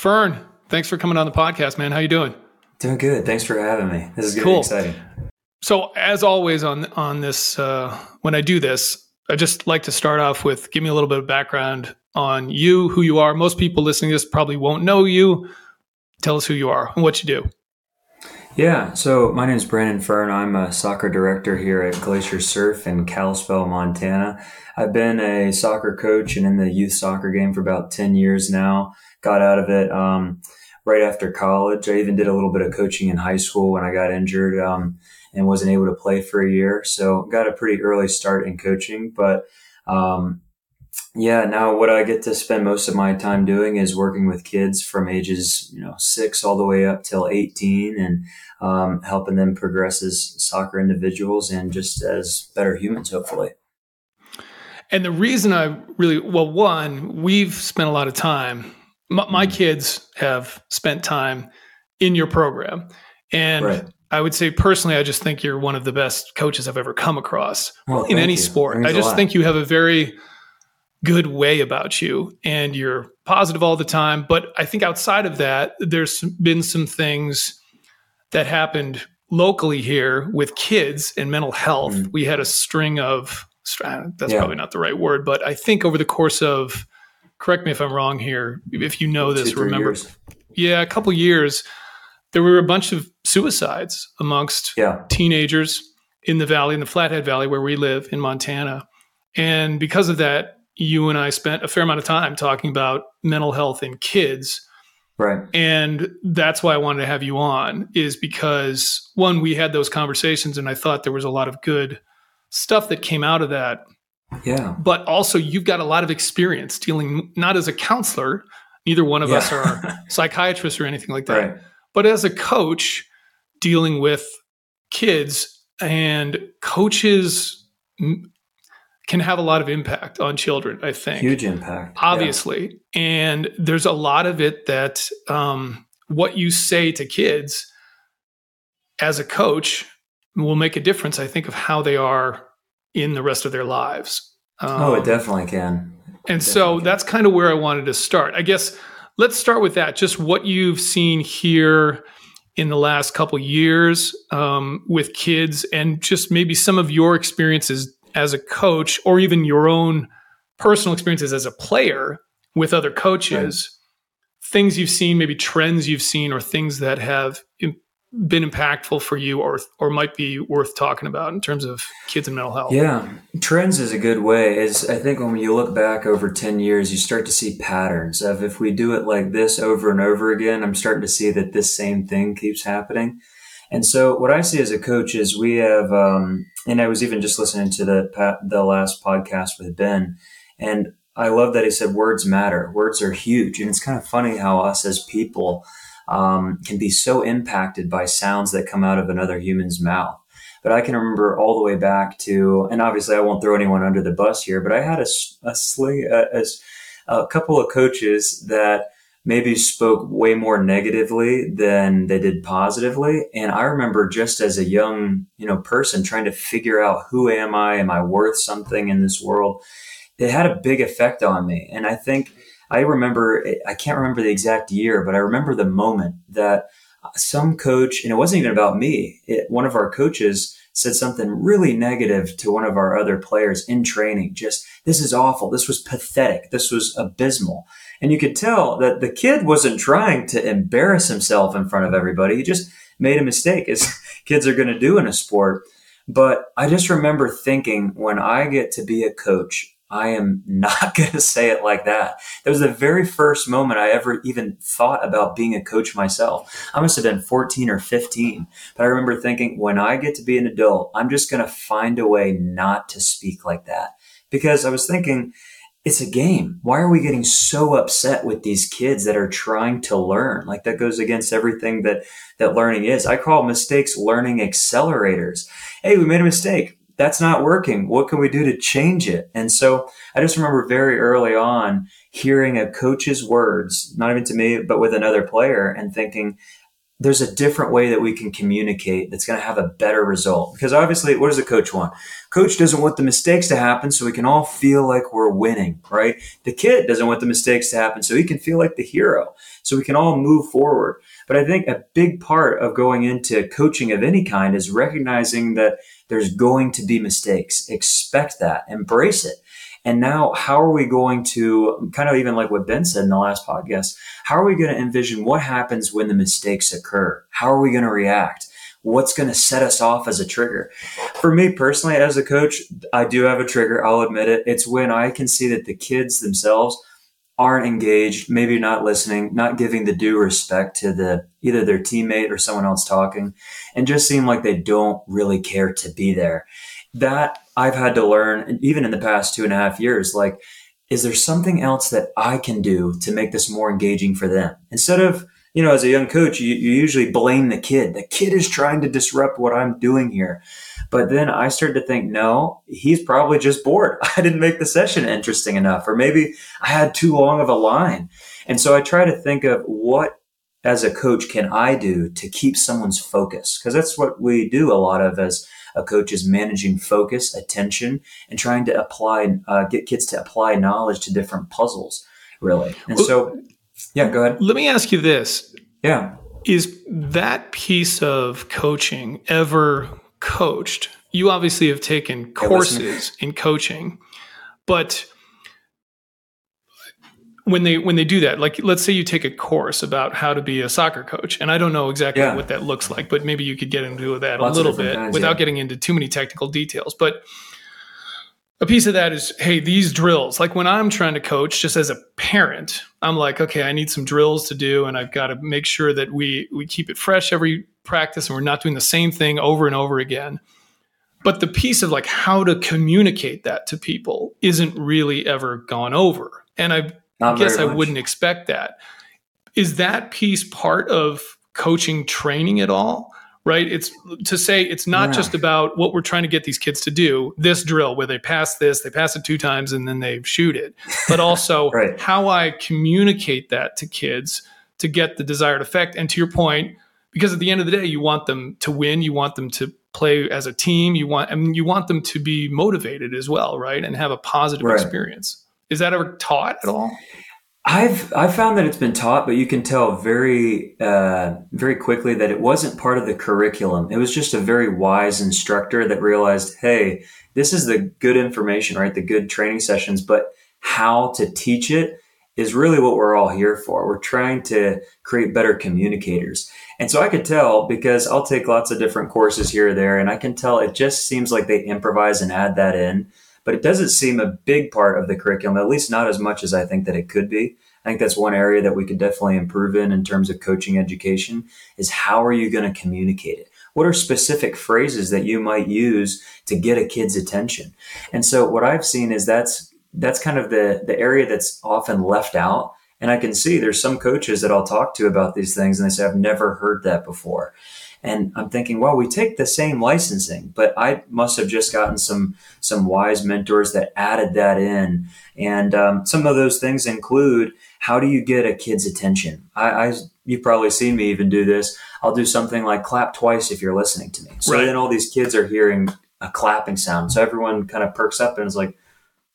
Fern, thanks for coming on the podcast, man. How you doing? Doing good. Thanks for having me. This is Cool. exciting. So, as always on on this, uh, when I do this, I just like to start off with give me a little bit of background on you, who you are. Most people listening to this probably won't know you. Tell us who you are and what you do. Yeah, so my name is Brandon Fern. I'm a soccer director here at Glacier Surf in Kalispell, Montana. I've been a soccer coach and in the youth soccer game for about 10 years now. Got out of it um, right after college. I even did a little bit of coaching in high school when I got injured um, and wasn't able to play for a year. So got a pretty early start in coaching, but um, yeah, now what I get to spend most of my time doing is working with kids from ages, you know, six all the way up till 18 and um, helping them progress as soccer individuals and just as better humans, hopefully. And the reason I really, well, one, we've spent a lot of time. My, my Mm-hmm. kids have spent time in your program. And Right. I would say personally, I just think you're one of the best coaches I've ever come across Well, in any you. sport. I just think you have a very good way about you and you're positive all the time. But I think outside of that, there's been some things that happened locally here with kids and mental health. Mm. We had a string of, that's Yeah. probably not the right word, but I think over the course of, correct me if I'm wrong here, if you know this, Two, remember, years. yeah, a couple years, there were a bunch of suicides amongst Yeah. teenagers in the valley, in the Flathead Valley where we live in Montana. And because of that, you and I spent a fair amount of time talking about mental health in kids. Right. And that's why I wanted to have you on, is because one, we had those conversations and I thought there was a lot of good stuff that came out of that. Yeah. But also, you've got a lot of experience dealing, not as a counselor, neither one of us are psychiatrists or anything like that Right. but as a coach dealing with kids and coaches m- can have a lot of impact on children i think Huge impact. Yeah. obviously and there's a lot of it that um, what you say to kids as a coach will make a difference i think of how they are in the rest of their lives Oh, Um, it definitely can. and so that's kind of where I wanted to start. I guess let's start with that. Just what you've seen here in the last couple years um, with kids, and just maybe some of your experiences as a coach, or even your own personal experiences as a player with other coaches. Things you've seen, maybe trends you've seen, or things that have been impactful for you, or or might be worth talking about in terms of kids and mental health. Yeah, trends is a good way. Is I think when you look back over ten years, you start to see patterns of if we do it like this over and over again. I'm starting to see that this same thing keeps happening. And so what I see as a coach is we have, um, and I was even just listening to the the last podcast with Ben, and I love that he said words matter. Words are huge, and it's kind of funny how us as people um, can be so impacted by sounds that come out of another human's mouth. But I can remember all the way back to, and obviously I won't throw anyone under the bus here, but I had a a, a s- a couple of coaches that maybe spoke way more negatively than they did positively. And I remember just as a young, you know, person trying to figure out who am I? Am I worth something in this world? It had a big effect on me. And I think I remember, I can't remember the exact year, but I remember the moment that some coach, and it wasn't even about me, it, one of our coaches said something really negative to one of our other players in training. Just, this is awful. This was pathetic. This was abysmal. And you could tell that the kid wasn't trying to embarrass himself in front of everybody. He just made a mistake, as kids are going to do in a sport. But I just remember thinking when I get to be a coach, I am not going to say it like that. That was the very first moment I ever even thought about being a coach myself. I must have been 14 or 15. But I remember thinking, when I get to be an adult, I'm just going to find a way not to speak like that. Because I was thinking, it's a game. Why are we getting so upset with these kids that are trying to learn? Like that goes against everything that, that learning is. I call mistakes learning accelerators. Hey, we made a mistake. That's not working. What can we do to change it? And so I just remember very early on hearing a coach's words, not even to me, but with another player and thinking, there's a different way that we can communicate that's going to have a better result. Because obviously, what does a coach want? Coach doesn't want the mistakes to happen so we can all feel like we're winning, right? The kid doesn't want the mistakes to happen so he can feel like the hero, so we can all move forward. But I think a big part of going into coaching of any kind is recognizing that there's going to be mistakes. Expect that, embrace it. And now, how are we going to kind of even like what Ben said in the last podcast? How are we going to envision what happens when the mistakes occur? How are we going to react? What's going to set us off as a trigger? For me personally, as a coach, I do have a trigger. I'll admit it. It's when I can see that the kids themselves aren't engaged, maybe not listening, not giving the due respect to the either their teammate or someone else talking, and just seem like they don't really care to be there that I've had to learn, even in the past two and a half years, like, is there something else that I can do to make this more engaging for them? Instead of, you know, as a young coach, you, you usually blame the kid. The kid is trying to disrupt what I'm doing here. But then I started to think, no, he's probably just bored. I didn't make the session interesting enough, or maybe I had too long of a line. And so I try to think of what as a coach can I do to keep someone's focus? Because that's what we do a lot of as a coach is managing focus, attention, and trying to apply, uh, get kids to apply knowledge to different puzzles, really. And well, so, yeah, go ahead. Let me ask you this. Yeah. Is that piece of coaching ever coached? You obviously have taken courses in coaching, but when they when they do that like let's say you take a course about how to be a soccer coach and i don't know exactly yeah. what that looks like but maybe you could get into that Lots a little bit kinds, without yeah. getting into too many technical details but a piece of that is hey these drills like when i'm trying to coach just as a parent i'm like okay i need some drills to do and i've got to make sure that we we keep it fresh every practice and we're not doing the same thing over and over again but the piece of like how to communicate that to people isn't really ever gone over and i've not I guess I wouldn't expect that. Is that piece part of coaching training at all? Right? It's to say it's not yeah. just about what we're trying to get these kids to do, this drill where they pass this, they pass it two times and then they shoot it, but also right. how I communicate that to kids to get the desired effect. And to your point, because at the end of the day, you want them to win, you want them to play as a team, you want I mean, you want them to be motivated as well, right? And have a positive right. experience. Is that ever taught at all? I've I've found that it's been taught, but you can tell very uh, very quickly that it wasn't part of the curriculum. It was just a very wise instructor that realized, hey, this is the good information, right? The good training sessions, but how to teach it is really what we're all here for. We're trying to create better communicators. And so I could tell because I'll take lots of different courses here or there, and I can tell it just seems like they improvise and add that in but it doesn't seem a big part of the curriculum, at least not as much as I think that it could be. I think that's one area that we could definitely improve in in terms of coaching education is how are you going to communicate it? What are specific phrases that you might use to get a kid's attention? And so what I've seen is that's that's kind of the the area that's often left out. And I can see there's some coaches that I'll talk to about these things and they say, I've never heard that before. And I'm thinking, well, we take the same licensing, but I must have just gotten some some wise mentors that added that in. And um, some of those things include how do you get a kid's attention? I, I you've probably seen me even do this. I'll do something like clap twice if you're listening to me. So right. then all these kids are hearing a clapping sound. So everyone kind of perks up and is like,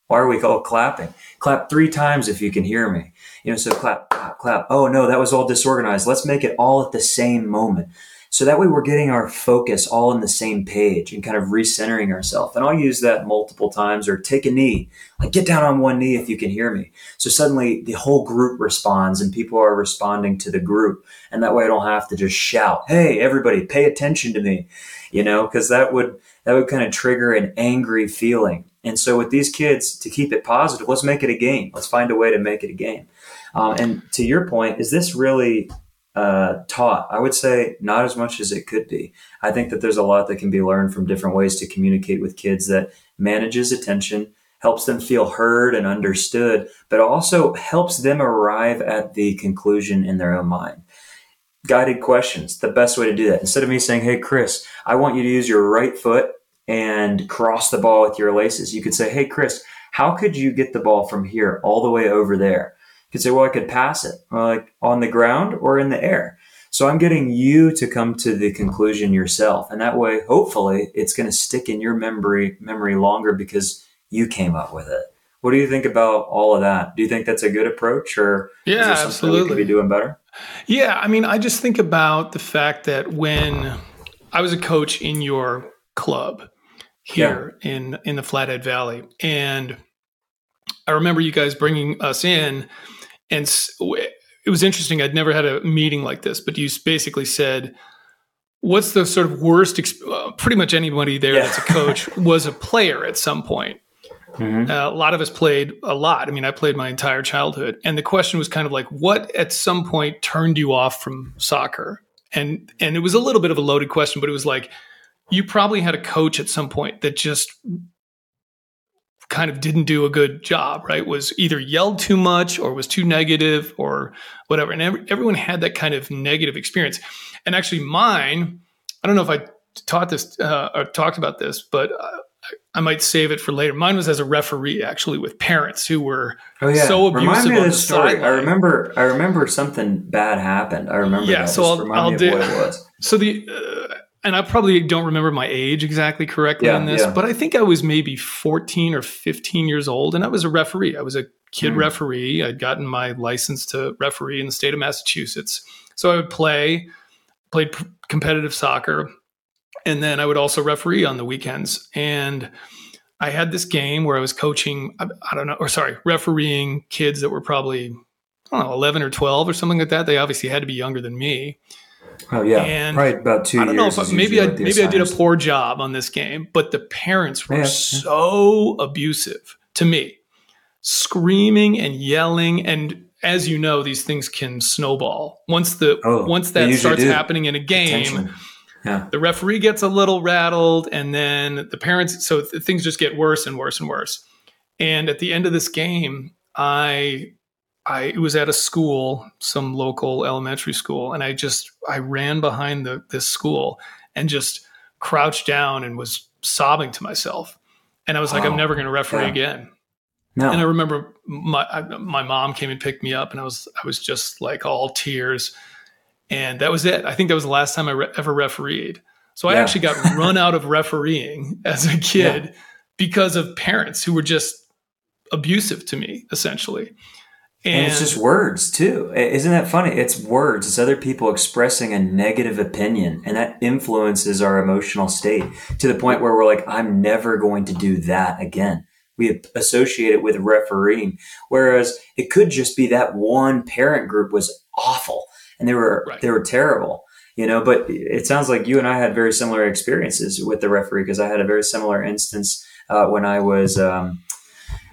why are we all clapping? Clap three times if you can hear me. You know, so clap, clap, clap. Oh no, that was all disorganized. Let's make it all at the same moment. So that way we're getting our focus all in the same page and kind of recentering ourselves. And I'll use that multiple times or take a knee, like get down on one knee if you can hear me. So suddenly the whole group responds and people are responding to the group. And that way I don't have to just shout, Hey, everybody pay attention to me, you know, cause that would, that would kind of trigger an angry feeling. And so with these kids, to keep it positive, let's make it a game. Let's find a way to make it a game. Um, and to your point, is this really uh, taught? I would say not as much as it could be. I think that there's a lot that can be learned from different ways to communicate with kids that manages attention, helps them feel heard and understood, but also helps them arrive at the conclusion in their own mind. Guided questions, the best way to do that. Instead of me saying, Hey, Chris, I want you to use your right foot and cross the ball with your laces, you could say, Hey, Chris, how could you get the ball from here all the way over there? Could say, well, I could pass it, uh, like on the ground or in the air. So I'm getting you to come to the conclusion yourself. And that way, hopefully, it's going to stick in your memory memory longer because you came up with it. What do you think about all of that? Do you think that's a good approach or yeah, absolutely. could be doing better? Yeah, I mean, I just think about the fact that when I was a coach in your club here yeah. in in the Flathead Valley, and I remember you guys bringing us in, and it was interesting. I'd never had a meeting like this, but you basically said, "What's the sort of worst?" Exp- uh, pretty much anybody there yeah. that's a coach was a player at some point. Mm-hmm. Uh, a lot of us played a lot. I mean, I played my entire childhood, and the question was kind of like, what at some point turned you off from soccer? And and it was a little bit of a loaded question, but it was like, you probably had a coach at some point that just kind of didn't do a good job, right? Was either yelled too much or was too negative or whatever. And every, everyone had that kind of negative experience. And actually, mine, I don't know if I taught this uh, or talked about this, but uh, I might save it for later. Mine was as a referee, actually, with parents who were oh, yeah. so abusive. Remind me of this story. Sideline. I remember. I remember something bad happened. I remember. Yeah. That. So I'll, I'll do. What it was. So the. Uh, and I probably don't remember my age exactly correctly yeah, in this, yeah. but I think I was maybe 14 or 15 years old, and I was a referee. I was a kid mm. referee. I'd gotten my license to referee in the state of Massachusetts, so I would play, played p- competitive soccer, and then I would also referee on the weekends. And I had this game where I was coaching. I, I don't know, or sorry, refereeing kids that were probably I don't know, 11 or 12 or something like that. They obviously had to be younger than me. Oh yeah, and probably about two. I don't know if maybe I maybe I did a poor job on this game, but the parents were yeah. so abusive to me, screaming and yelling, and as you know, these things can snowball. Once the oh, once that starts do. happening in a game, yeah. the referee gets a little rattled, and then the parents. So th- things just get worse and worse and worse. And at the end of this game, I I was at a school, some local elementary school, and I just I ran behind the this school and just crouched down and was sobbing to myself. And I was like, I'm never going to referee yeah. again. No. And I remember my I, my mom came and picked me up, and I was I was just like all tears, and that was it. I think that was the last time I re- ever refereed. So yeah. I actually got run out of refereeing as a kid yeah. because of parents who were just abusive to me, essentially. And, and, it's just words too. Isn't that funny? It's words. It's other people expressing a negative opinion, and that influences our emotional state to the point where we're like, I'm never going to do that again. We associate it with refereeing, whereas it could just be that one parent group was awful and they were right. they were terrible, you know. But it sounds like you and I had very similar experiences with the referee because I had a very similar instance uh, when I was. Um,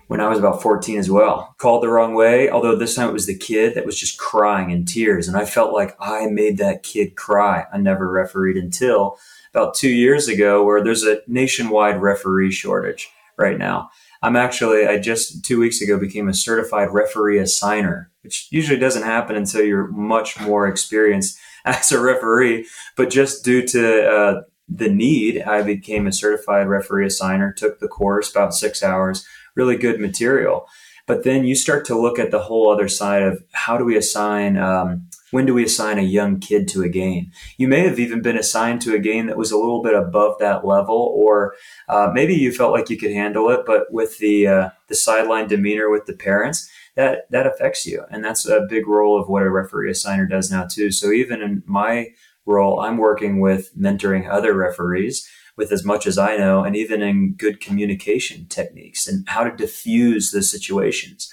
when I was about 14 as well. Called the wrong way, although this time it was the kid that was just crying in tears. And I felt like I made that kid cry. I never refereed until about two years ago, where there's a nationwide referee shortage right now. I'm actually, I just two weeks ago became a certified referee assigner, which usually doesn't happen until you're much more experienced as a referee. But just due to uh, the need, I became a certified referee assigner, took the course about six hours really good material. But then you start to look at the whole other side of how do we assign, um, when do we assign a young kid to a game? You may have even been assigned to a game that was a little bit above that level, or uh, maybe you felt like you could handle it, but with the uh, the sideline demeanor with the parents, that that affects you, and that's a big role of what a referee assigner does now too. So even in my role, I'm working with mentoring other referees with as much as I know, and even in good communication techniques and how to diffuse the situations.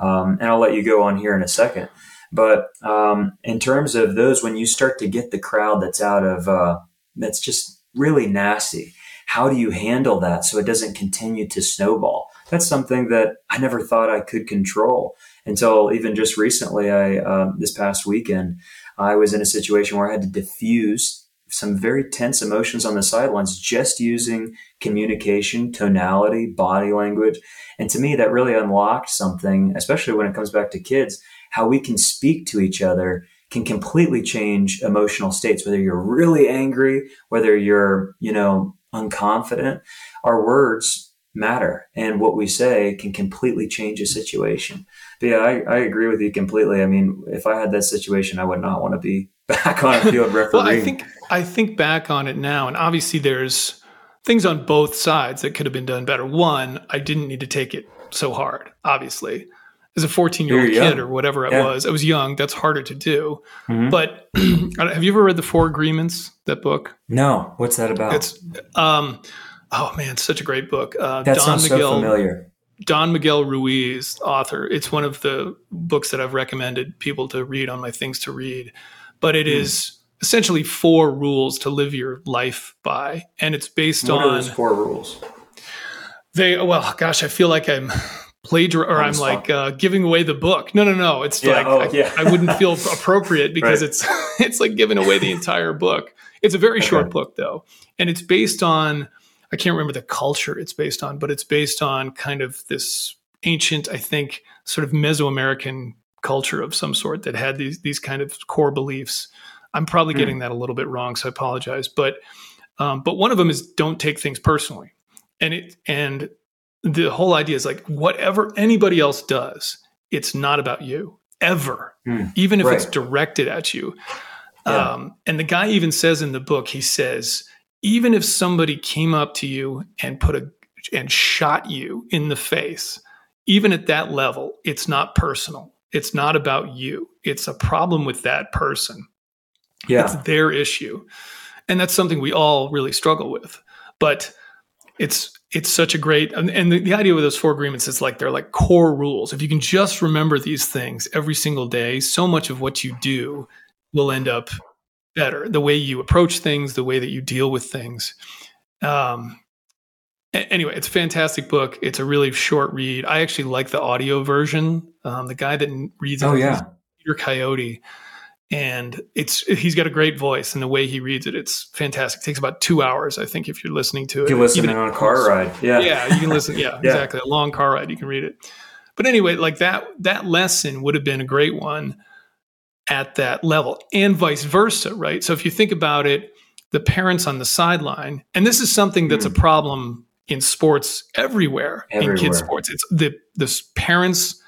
Um, and I'll let you go on here in a second. But um, in terms of those, when you start to get the crowd that's out of, uh, that's just really nasty, how do you handle that so it doesn't continue to snowball? That's something that I never thought I could control until even just recently. I um, this past weekend, I was in a situation where I had to diffuse some very tense emotions on the sidelines just using communication, tonality, body language. And to me, that really unlocked something, especially when it comes back to kids, how we can speak to each other can completely change emotional states, whether you're really angry, whether you're, you know, unconfident, our words matter. And what we say can completely change a situation. But yeah, I, I agree with you completely. I mean, if I had that situation, I would not want to be back on a field refereeing. well, I think I think back on it now, and obviously there's things on both sides that could have been done better. One, I didn't need to take it so hard, obviously. As a 14 year old kid or whatever it yeah. was, I was young. That's harder to do. Mm-hmm. But have you ever read The Four Agreements, that book? No. What's that about? It's, um, oh man, such a great book. Uh, that Don sounds Miguel, so familiar. Don Miguel Ruiz, author. It's one of the books that I've recommended people to read on my things to read. But it mm. is essentially four rules to live your life by, and it's based what on four rules. They well, gosh, I feel like I'm plagiar or I'm like uh, giving away the book. No, no, no. It's yeah, like oh, I, yeah. I, wouldn't feel appropriate because right. it's it's like giving away the entire book. It's a very okay. short book though, and it's based on I can't remember the culture it's based on, but it's based on kind of this ancient, I think, sort of Mesoamerican culture of some sort that had these these kind of core beliefs. I'm probably mm. getting that a little bit wrong, so I apologize. But um, but one of them is don't take things personally, and it and the whole idea is like whatever anybody else does, it's not about you ever, mm. even if right. it's directed at you. Yeah. Um, and the guy even says in the book, he says, even if somebody came up to you and put a and shot you in the face, even at that level, it's not personal. It's not about you. It's a problem with that person. Yeah. It's their issue. And that's something we all really struggle with. But it's it's such a great and, and the, the, idea with those four agreements is like they're like core rules. If you can just remember these things every single day, so much of what you do will end up better. The way you approach things, the way that you deal with things. Um, anyway, it's a fantastic book. It's a really short read. I actually like the audio version. Um, the guy that reads it, oh yeah, Peter Coyote, and it's he's got a great voice and the way he reads it, it's fantastic. It takes about two hours, I think, if you're listening to it. You listen on a car ride, yeah, yeah, you can listen. Yeah, yeah, exactly, a long car ride, you can read it. But anyway, like that that lesson would have been a great one at that level, and vice versa, right? So if you think about it, the parents on the sideline, and this is something that's mm. a problem in sports everywhere, everywhere, in kids sports. It's the the parents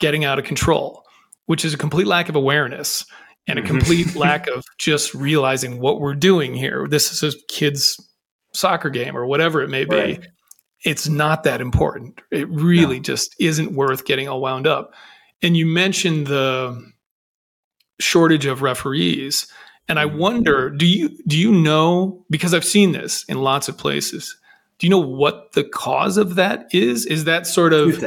getting out of control, which is a complete lack of awareness and a mm-hmm. complete lack of just realizing what we're doing here. This is a kid's soccer game or whatever it may be. Right. It's not that important. It really no. just isn't worth getting all wound up. And you mentioned the shortage of referees. And I mm-hmm. wonder, do you do you know because I've seen this in lots of places do you know what the cause of that is? Is that sort of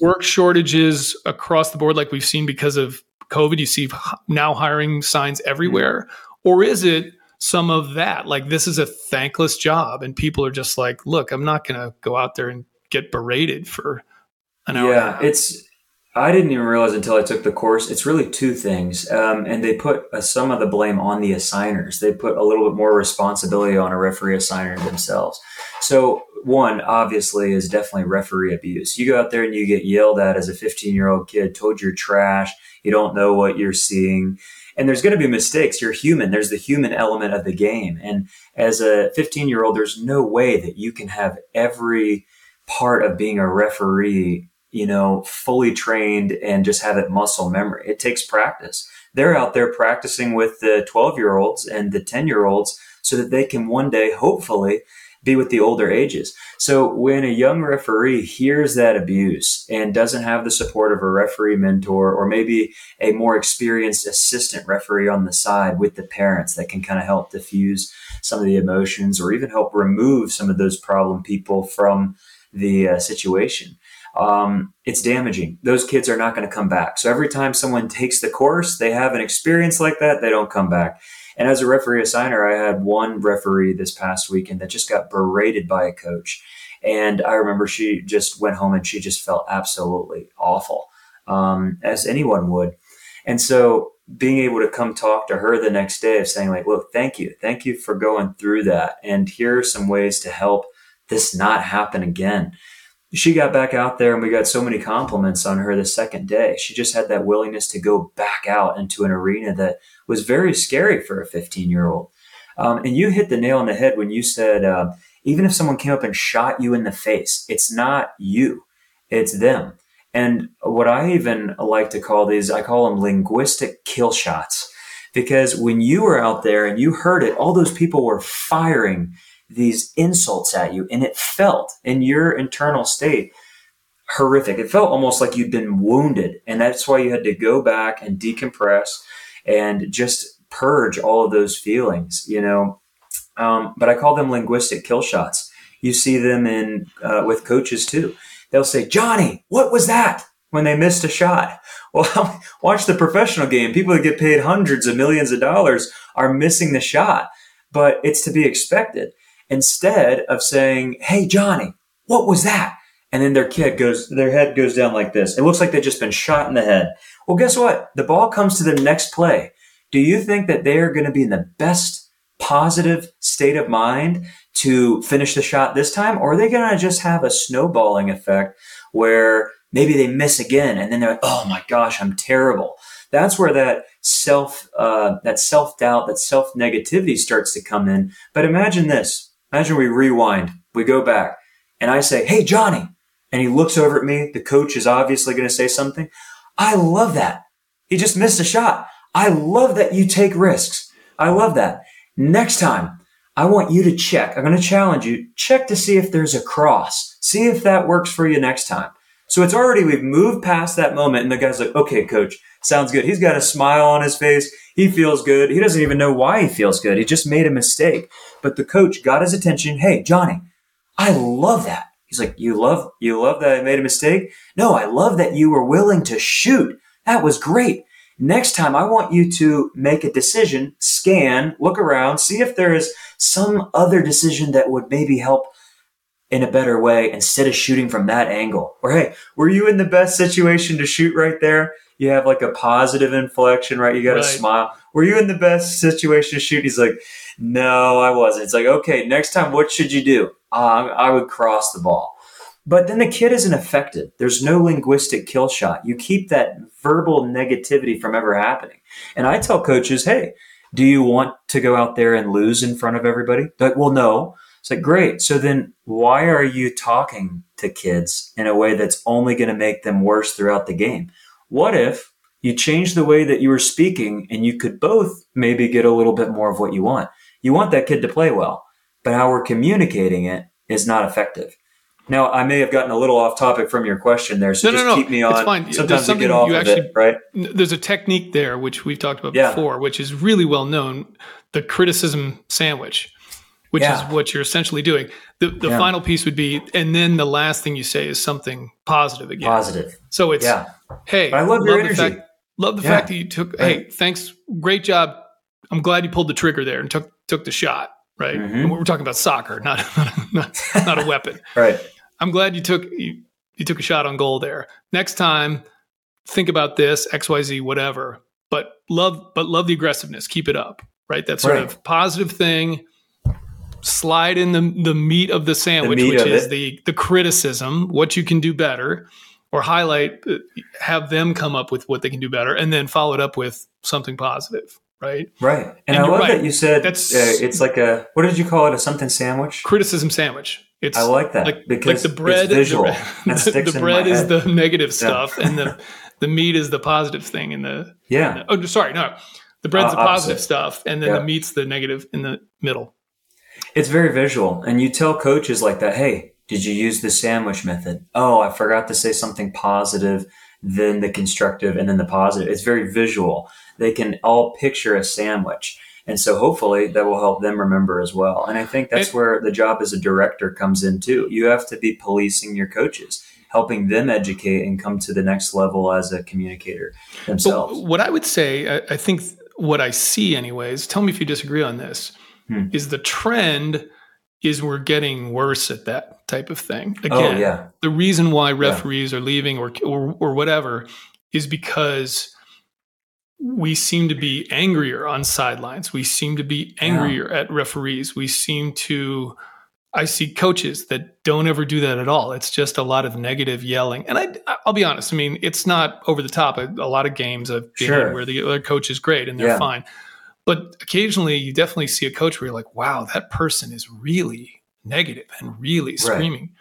work shortages across the board, like we've seen because of COVID? You see now hiring signs everywhere, mm-hmm. or is it some of that? Like this is a thankless job, and people are just like, "Look, I'm not going to go out there and get berated for an hour." Yeah, it's. I didn't even realize until I took the course. It's really two things, um, and they put uh, some of the blame on the assigners. They put a little bit more responsibility on a referee assigner themselves. So one obviously is definitely referee abuse. You go out there and you get yelled at as a 15 year old kid, told you're trash, you don't know what you're seeing. And there's going to be mistakes. You're human. There's the human element of the game. And as a 15 year old, there's no way that you can have every part of being a referee, you know, fully trained and just have it muscle memory. It takes practice. They're out there practicing with the 12 year olds and the 10 year olds so that they can one day, hopefully, be with the older ages. So when a young referee hears that abuse and doesn't have the support of a referee mentor or maybe a more experienced assistant referee on the side with the parents that can kind of help diffuse some of the emotions or even help remove some of those problem people from the uh, situation. Um, it's damaging. Those kids are not going to come back. So every time someone takes the course, they have an experience like that, they don't come back. And as a referee assigner, I had one referee this past weekend that just got berated by a coach. And I remember she just went home and she just felt absolutely awful, um, as anyone would. And so being able to come talk to her the next day of saying like, look, thank you. Thank you for going through that. And here are some ways to help this not happen again. She got back out there and we got so many compliments on her the second day. She just had that willingness to go back out into an arena that was very scary for a 15 year old. Um, and you hit the nail on the head when you said, uh, even if someone came up and shot you in the face, it's not you, it's them. And what I even like to call these, I call them linguistic kill shots because when you were out there and you heard it, all those people were firing these insults at you, and it felt in your internal state horrific. It felt almost like you'd been wounded, and that's why you had to go back and decompress and just purge all of those feelings, you know. Um, but I call them linguistic kill shots. You see them in uh, with coaches too. They'll say, "Johnny, what was that?" when they missed a shot. Well, watch the professional game. People that get paid hundreds of millions of dollars are missing the shot, but it's to be expected. Instead of saying, Hey, Johnny, what was that? And then their kid goes, their head goes down like this. It looks like they've just been shot in the head. Well, guess what? The ball comes to the next play. Do you think that they are going to be in the best positive state of mind to finish the shot this time? Or are they going to just have a snowballing effect where maybe they miss again and then they're like, oh my gosh, I'm terrible. That's where that self, uh, that self doubt, that self negativity starts to come in. But imagine this. Imagine we rewind, we go back and I say, Hey, Johnny. And he looks over at me. The coach is obviously going to say something. I love that. He just missed a shot. I love that you take risks. I love that. Next time, I want you to check. I'm going to challenge you. Check to see if there's a cross. See if that works for you next time. So it's already, we've moved past that moment and the guy's like, okay, coach, sounds good. He's got a smile on his face. He feels good. He doesn't even know why he feels good. He just made a mistake. But the coach got his attention. Hey, Johnny, I love that. He's like, you love, you love that I made a mistake? No, I love that you were willing to shoot. That was great. Next time, I want you to make a decision, scan, look around, see if there is some other decision that would maybe help in a better way instead of shooting from that angle. Or hey, were you in the best situation to shoot right there? You have like a positive inflection, right? You got to right. smile. Were you in the best situation to shoot? He's like, no, I wasn't. It's like, okay, next time, what should you do? Uh, I would cross the ball. But then the kid isn't affected. There's no linguistic kill shot. You keep that verbal negativity from ever happening. And I tell coaches, hey, do you want to go out there and lose in front of everybody? They're like, well, no. It's like, great. So then why are you talking to kids in a way that's only going to make them worse throughout the game? What if you change the way that you were speaking and you could both maybe get a little bit more of what you want? You want that kid to play well, but how we're communicating it is not effective. Now, I may have gotten a little off topic from your question there, so no, just no, no. keep me on. It's fine. Sometimes you get off you actually, of it, right? There's a technique there, which we've talked about yeah. before, which is really well known, the criticism sandwich which yeah. is what you're essentially doing. The, the yeah. final piece would be, and then the last thing you say is something positive again. Positive. So it's, yeah. hey, but I love, love the fact, love the fact that you took, right. hey, thanks, great job. I'm glad you pulled the trigger there and took took the shot. Right. Mm-hmm. And we're talking about soccer, not not, not a weapon. right. I'm glad you took you, you took a shot on goal there. Next time, think about this X Y Z whatever. But love but love the aggressiveness. Keep it up. Right. That sort right. of positive thing slide in the the meat of the sandwich, the which is it. the the criticism, what you can do better, or highlight, uh, have them come up with what they can do better, and then follow it up with something positive. Right. Right. And, and I love right. that you said that's, uh, it's like a what did you call it? A something sandwich? Criticism sandwich. It's I like that like, because like the bread. visual. The, the, the bread is the negative stuff, yeah. and the the meat is the positive thing. In the yeah. oh, sorry, no. The bread's uh, the positive stuff, and then yeah. the meat's the negative in the middle. It's very visual. And you tell coaches like that, hey, did you use the sandwich method? Oh, I forgot to say something positive, then the constructive, and then the positive. It's very visual. They can all picture a sandwich. And so hopefully that will help them remember as well. And I think that's where the job as a director comes in too. You have to be policing your coaches, helping them educate and come to the next level as a communicator themselves. But what I would say, I think what I see, anyways, tell me if you disagree on this hmm. is the trend is we're getting worse at that type of thing. Oh, Again, oh, yeah. the reason why referees yeah. are leaving or, or or whatever is because we seem to be angrier on sidelines. We seem to be angrier yeah. at referees. We seem to I see coaches that don't ever do that at all. It's just a lot of negative yelling. And I, I'll be honest. I mean, it's not over the top. A, a lot of games I've been sure. where the other coach is great and they're yeah. fine. But occasionally you definitely see a coach where you're like, wow, that person is really negative and really screaming.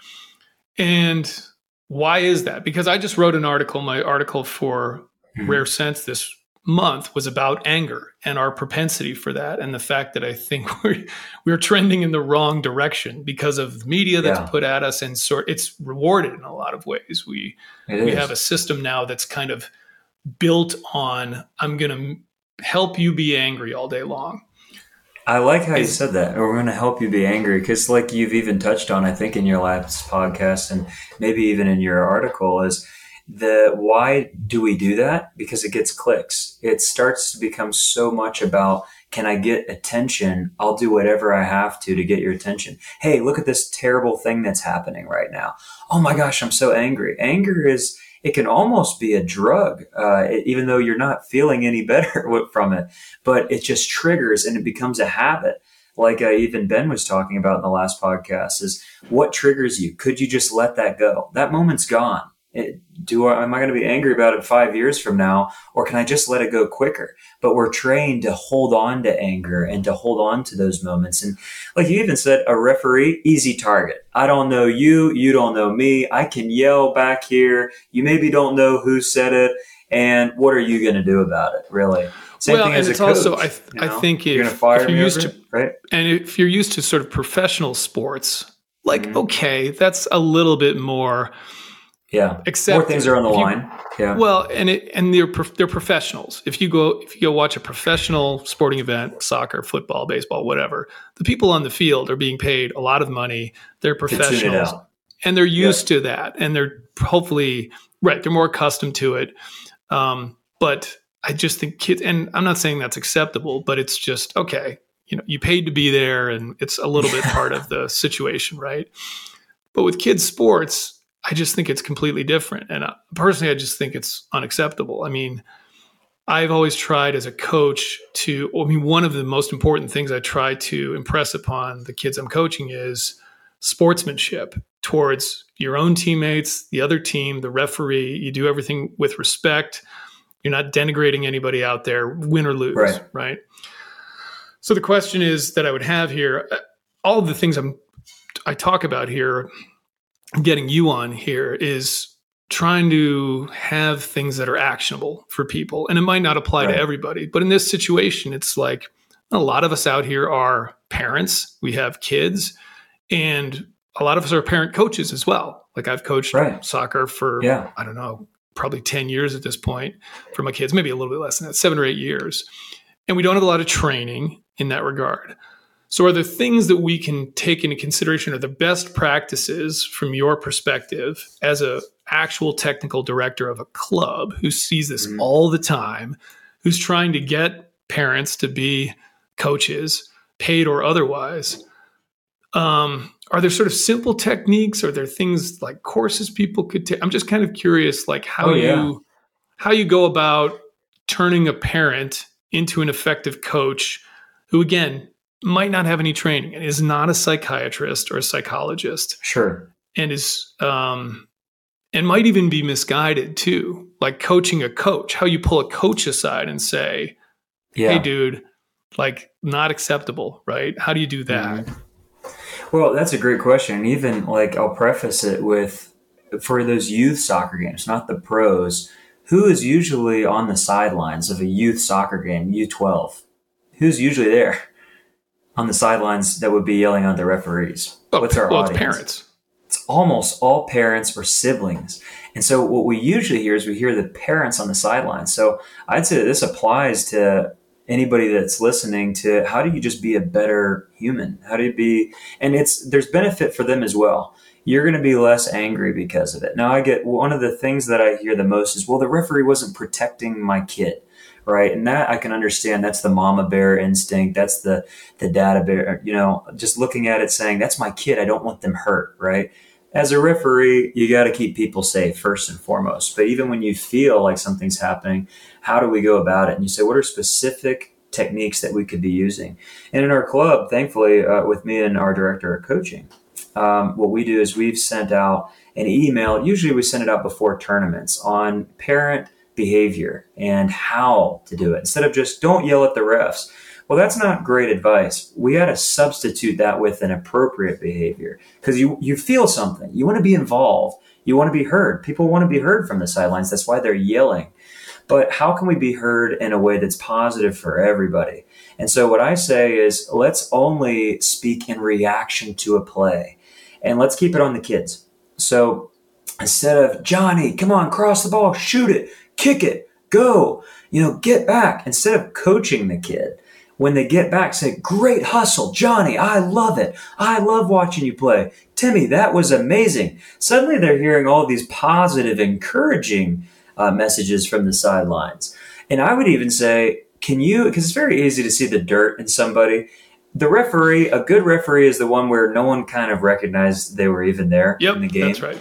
Right. And why is that? Because I just wrote an article, my article for mm-hmm. Rare Sense this month was about anger and our propensity for that and the fact that I think we're we're trending in the wrong direction because of the media that's yeah. put at us and sort it's rewarded in a lot of ways. We it we is. have a system now that's kind of built on I'm going to help you be angry all day long. I like how you said that. We're going to help you be angry because, like you've even touched on, I think in your last podcast and maybe even in your article, is the why do we do that? Because it gets clicks. It starts to become so much about can I get attention? I'll do whatever I have to to get your attention. Hey, look at this terrible thing that's happening right now. Oh my gosh, I'm so angry. Anger is it can almost be a drug, uh, even though you're not feeling any better from it. But it just triggers and it becomes a habit. Like uh, even Ben was talking about in the last podcast, is what triggers you? Could you just let that go? That moment's gone do I, am I going to be angry about it five years from now, or can I just let it go quicker? But we're trained to hold on to anger and to hold on to those moments. And like you even said, a referee, easy target. I don't know you, you don't know me. I can yell back here. You maybe don't know who said it, and what are you going to do about it? Really. Same well, and it's coach, also I, th- you know? I think if, if you're used to right, and if you're used to sort of professional sports, like mm-hmm. okay, that's a little bit more yeah. Except more things are on the line. Yeah. Well, and it and they're they're professionals. If you go if you go watch a professional sporting event, soccer, football, baseball, whatever, the people on the field are being paid a lot of money. They're professionals, and they're used yeah. to that, and they're hopefully right. They're more accustomed to it. Um, but I just think kids, and I'm not saying that's acceptable, but it's just okay. You know, you paid to be there, and it's a little bit part of the situation, right? But with kids' sports, I just think it's completely different. And uh, personally, I just think it's unacceptable. I mean, I've always tried as a coach to, I mean, one of the most important things I try to impress upon the kids I'm coaching is sportsmanship towards your own teammates, the other team, the referee. You do everything with respect. You're not denigrating anybody out there, win or lose, right? right? So the question is that I would have here, uh, all of the things I'm I talk about here getting you on here is trying to have things that are actionable for people. And it might not apply right. to everybody, but in this situation, it's like a lot of us out here are parents, we have kids, and a lot of us are parent coaches as well. Like I've coached right. soccer for, yeah. I don't know, probably 10 years at this point for my kids, maybe a little bit less than that, seven or eight years. And we don't have a lot of training in that regard. So, are there things that we can take into consideration are the best practices from your perspective as a actual technical director of a club who sees this mm-hmm. all the time, who's trying to get parents to be coaches, paid or otherwise? Um, are there sort of simple techniques? Are there things like courses people could take? I'm just kind of curious, like how oh, yeah. you how you go about turning a parent into an effective coach who again might not have any training and is not a psychiatrist or a psychologist. Sure. And is um and might even be misguided too. Like coaching a coach, how you pull a coach aside and say, yeah. "Hey dude, like not acceptable, right? How do you do that?" Mm-hmm. Well, that's a great question. Even like I'll preface it with for those youth soccer games, not the pros, who is usually on the sidelines of a youth soccer game, U12? Who's usually there? On the sidelines that would be yelling at the referees? Oh, What's our well, audience? It's parents. It's almost all parents or siblings. And so what we usually hear is we hear the parents on the sidelines. So I'd say this applies to anybody that's listening to how do you just be a better human? How do you be and it's there's benefit for them as well. You're going to be less angry because of it. Now I get one of the things that I hear the most is well the referee wasn't protecting my kid right? And that I can understand. That's the mama bear instinct. That's the the dada bear. You know, just looking at it, saying that's my kid. I don't want them hurt, right? As a referee, you got to keep people safe first and foremost. But even when you feel like something's happening, how do we go about it? And you say, what are specific techniques that we could be using? And in our club, thankfully, uh, with me and our director of coaching, um, what we do is we've sent out an email. Usually, we send it out before tournaments on parent behavior and how to do it instead of just don't yell at the refs. Well, that's not great advice. We got to substitute that with an appropriate behavior because you, you feel something. You want to be involved. You want to be heard. People want to be heard from the sidelines. That's why they're yelling. but how can we be heard in a way that's positive for everybody? And so what I say is let's only speak in reaction to a play and let's keep it on the kids. So instead of Johnny, come on, cross the ball, shoot it, kick it, go, you know, get back, instead of coaching the kid, when they get back, say, Great hustle, Johnny, I love it. I love watching you play. Timmy, that was amazing. Suddenly they're hearing all these positive, encouraging uh, messages from the sidelines. And I would even say, can you, because it's very easy to see the dirt in somebody. The referee, a good referee is the one where no one kind of recognized they were even there yep, in the game. That's right.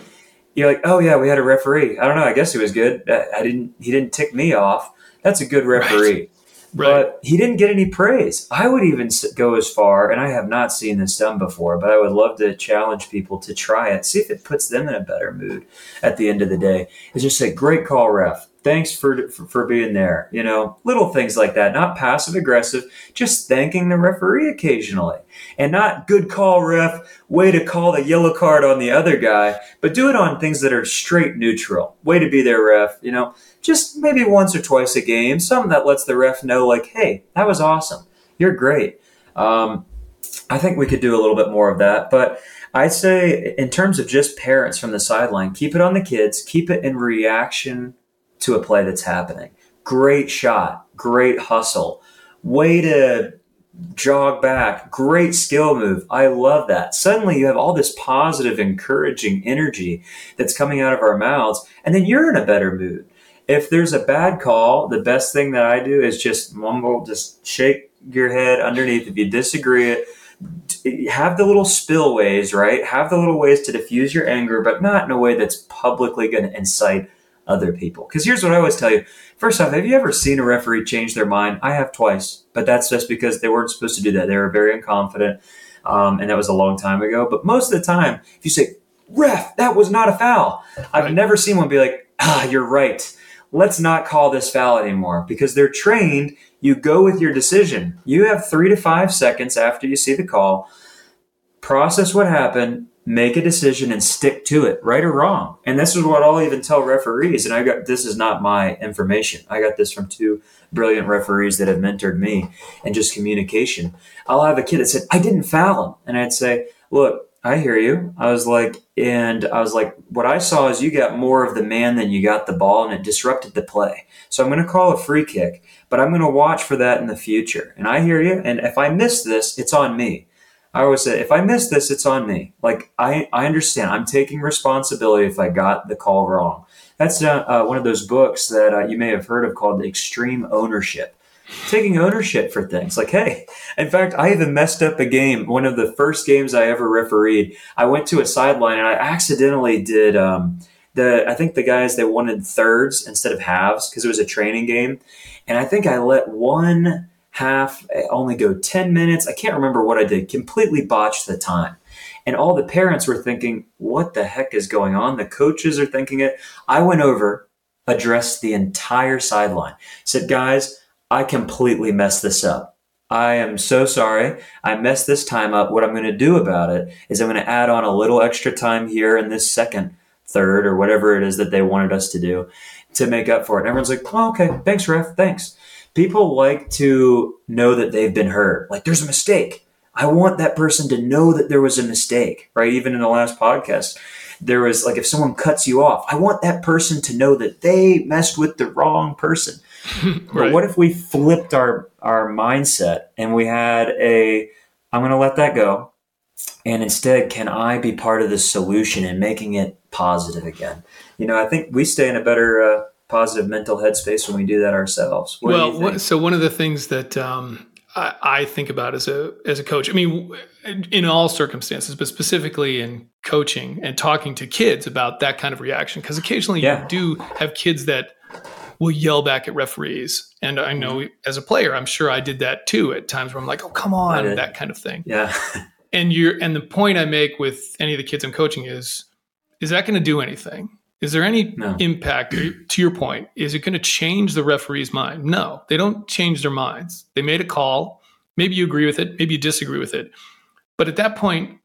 You're like, oh yeah, we had a referee. I don't know. I guess he was good. Uh, I didn't. He didn't tick me off. That's a good referee. Right. Right. But he didn't get any praise. I would even go as far, and I have not seen this done before, but I would love to challenge people to try it, see if it puts them in a better mood at the end of the day. It's just say, great call, ref thanks for, for, for being there. You know, little things like that, not passive aggressive, just thanking the referee occasionally, and not good call, ref. Way to call the yellow card on the other guy, but do it on things that are straight neutral. Way to be there, ref. You know, just maybe once or twice a game, something that lets the ref know, like, hey, that was awesome. You're great. Um, I think we could do a little bit more of that, but. I'd say, in terms of just parents from the sideline, keep it on the kids, keep it in reaction to a play that's happening. Great shot, great hustle, way to jog back, great skill move. I love that. Suddenly you have all this positive, encouraging energy that's coming out of our mouths, and then you're in a better mood. If there's a bad call, the best thing that I do is just mumble, just shake your head underneath. If you disagree have the little spillways, right? Have the little ways to diffuse your anger, but not in a way that's publicly going to incite other people. Because here's what I always tell you. First off, have you ever seen a referee change their mind? I have twice, but that's just because they weren't supposed to do that. They were very unconfident, um, and that was a long time ago. But most of the time, if you say, ref, that was not a foul, I've right. never seen one be like, ah, you're right. Let's not call this foul anymore because they're trained. You go with your decision. You have three to five seconds after you see the call, process what happened, make a decision and stick to it, right or wrong. And this is what I'll even tell referees. And I got this is not my information. I got this from two brilliant referees that have mentored me and just communication. I'll have a kid that said, I didn't foul him. And I'd say, Look, I hear you. I was like, and I was like, what I saw is you got more of the man than you got the ball, and it disrupted the play. So I'm going to call a free kick, but I'm going to watch for that in the future. And I hear you. And if I miss this, it's on me. I always say, if I miss this, it's on me. Like I, I understand. I'm taking responsibility if I got the call wrong. That's uh, uh, one of those books that uh, you may have heard of called Extreme Ownership. Taking ownership for things. Like, hey, in fact, I even messed up a game. One of the first games I ever refereed. I went to a sideline and I accidentally did. Um, the I think the guys that wanted thirds instead of halves because it was a training game, and I think I let one half, only go 10 minutes. I can't remember what I did, completely botched the time. And all the parents were thinking, what the heck is going on? The coaches are thinking it. I went over, addressed the entire sideline, said, guys, I completely messed this up. I am so sorry. I messed this time up. What I'm going to do about it is I'm going to add on a little extra time here in this second, third, or whatever it is that they wanted us to do to make up for it. And everyone's like, oh, okay, thanks, ref, thanks people like to know that they've been hurt. Like there's a mistake. I want that person to know that there was a mistake, right? Even in the last podcast, there was like if someone cuts you off, I want that person to know that they messed with the wrong person. right. But what if we flipped our our mindset and we had a I'm going to let that go. And instead, can I be part of the solution and making it positive again? You know, I think we stay in a better uh, positive mental headspace when we do that ourselves. What well, so one of the things that um, I, I, think about as a as a coach, I mean, in all circumstances, but specifically in coaching and talking to kids about that kind of reaction, because occasionally yeah. you do have kids that will yell back at referees, and I know mm-hmm. as a player, I'm sure I did that too at times where I'm like, "Oh, come on," that kind of thing. Yeah. and you're and the point I make with any of the kids I'm coaching is, is that going to do anything? Is there any no. impact to your point? Is it going to change the referee's mind? No, they don't change their minds. They made a call. Maybe you agree with it, maybe you disagree with it. But at that point,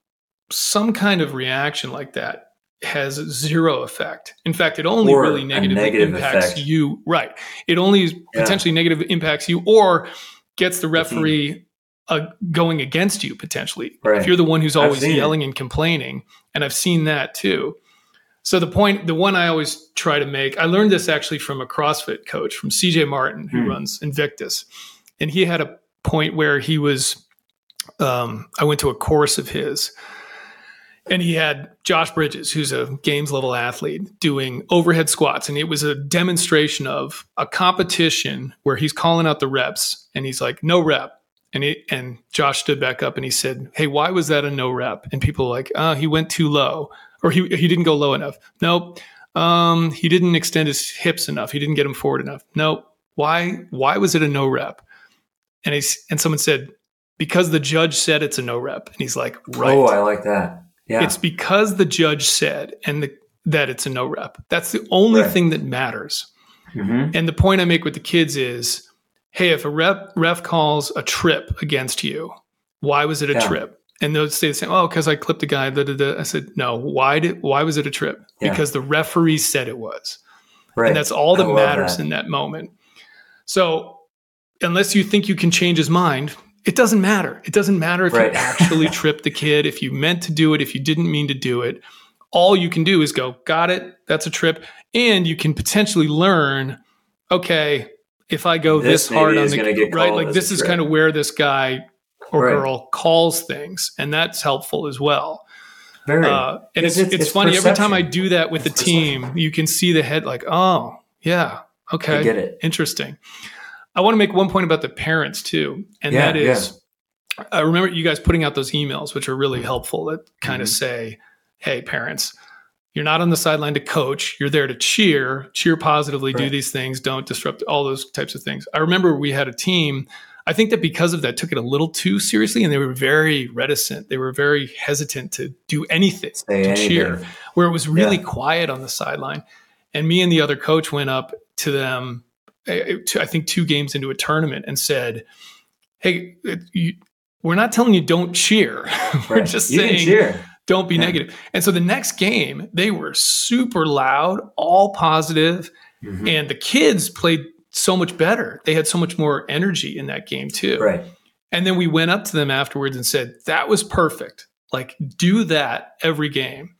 some kind of reaction like that has zero effect. In fact, it only or really negatively negative impacts effect. you. Right. It only yeah. potentially negative impacts you or gets the referee uh, going against you potentially. Right. If you're the one who's always yelling it. and complaining, and I've seen that too. So the point, the one I always try to make, I learned this actually from a CrossFit coach, from CJ Martin, who hmm. runs Invictus, and he had a point where he was. Um, I went to a course of his, and he had Josh Bridges, who's a games level athlete, doing overhead squats. And it was a demonstration of a competition where he's calling out the reps and he's like, no rep. And he, and Josh stood back up and he said, Hey, why was that a no rep? And people were like, oh, he went too low or he, he didn't go low enough. Nope. Um, he didn't extend his hips enough. He didn't get him forward enough. Nope. Why, why was it a no rep? And he's, and someone said, because the judge said it's a no rep. And he's like, right. Oh, I like that. Yeah. It's because the judge said and the, that it's a no rep. That's the only right. thing that matters. Mm-hmm. And the point I make with the kids is, hey, if a rep ref calls a trip against you, why was it a yeah. trip? And they'll say the same. Oh, because I clipped a guy. Da, da, da. I said, no. Why did? Why was it a trip? Yeah. Because the referee said it was. Right. And that's all that matters that. in that moment. So, unless you think you can change his mind, it doesn't matter. It doesn't matter if right. you actually tripped the kid, if you meant to do it, if you didn't mean to do it. All you can do is go, got it. That's a trip. And you can potentially learn, okay, if I go this, this hard on the right, like this is trip. kind of where this guy or right. girl calls things, and that's helpful as well. Very. Uh, and it's, it's, it's, it's funny perception. every time I do that with the team, perception. you can see the head like, oh yeah, okay, I get it, interesting. I want to make one point about the parents too, and yeah, that is, yeah. I remember you guys putting out those emails, which are really helpful. That kind mm-hmm. of say, "Hey, parents, you're not on the sideline to coach. You're there to cheer, cheer positively, right. do these things, don't disrupt all those types of things." I remember we had a team. I think that because of that, took it a little too seriously, and they were very reticent. They were very hesitant to do anything Say to anything. cheer, where it was really yeah. quiet on the sideline. And me and the other coach went up to them eh, eh, I think two games into a tournament and said, "Hey, eh, you, we're not telling you don't cheer. we're right. just you saying don't be yeah. negative." And so the next game, they were super loud, all positive, mm-hmm. and the kids played so much better. They had so much more energy in that game too. Right. And then we went up to them afterwards and said, "That was perfect. Like do that every game."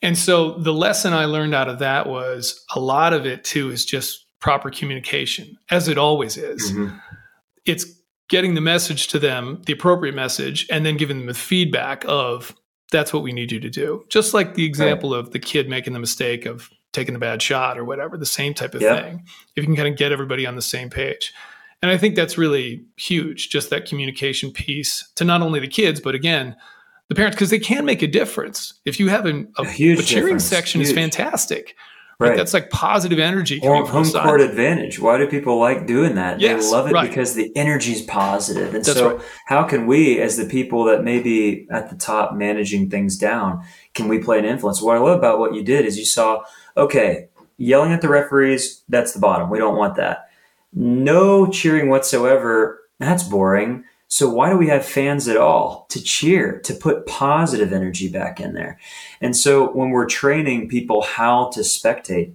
And so the lesson I learned out of that was a lot of it too is just proper communication, as it always is. Mm-hmm. It's getting the message to them, the appropriate message, and then giving them the feedback of that's what we need you to do. Just like the example right. of the kid making the mistake of taking a bad shot or whatever, the same type of yep. thing. If you can kind of get everybody on the same page. And I think that's really huge, just that communication piece to not only the kids, but again, the parents, because they can make a difference. If you have an, a, a, huge a cheering difference. section huge. is fantastic. Right. That's like positive energy. Or home court advantage. Why do people like doing that? Yes, they love it right. because the energy is positive. And That's so right. how can we, as the people that may be at the top managing things down, can we play an influence? What I love about what you did is you saw, okay, yelling at the referees, that's the bottom. We don't want that. No cheering whatsoever. That's boring. So why do we have fans at all? To cheer, to put positive energy back in there. And so when we're training people how to spectate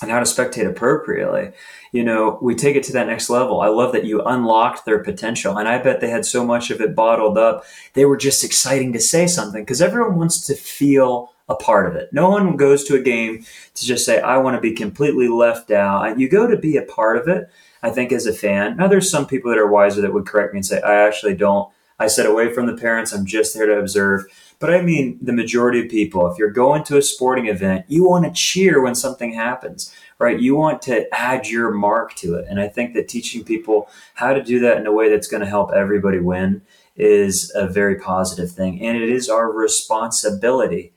and how to spectate appropriately, you know, we take it to that next level. I love that you unlocked their potential. And I bet they had so much of it bottled up. They were just exciting to say something because everyone wants to feel a part of it. No one goes to a game to just say, I want to be completely left out. You go to be a part of it I think as a fan. Now, there's some people that are wiser that would correct me and say, I actually don't. I said away from the parents. I'm just there to observe. But I mean, the majority of people, if you're going to a sporting event, you want to cheer when something happens, right? You want to add your mark to it. And I think that teaching people how to do that in a way that's going to help everybody win is a very positive thing. And it is our responsibility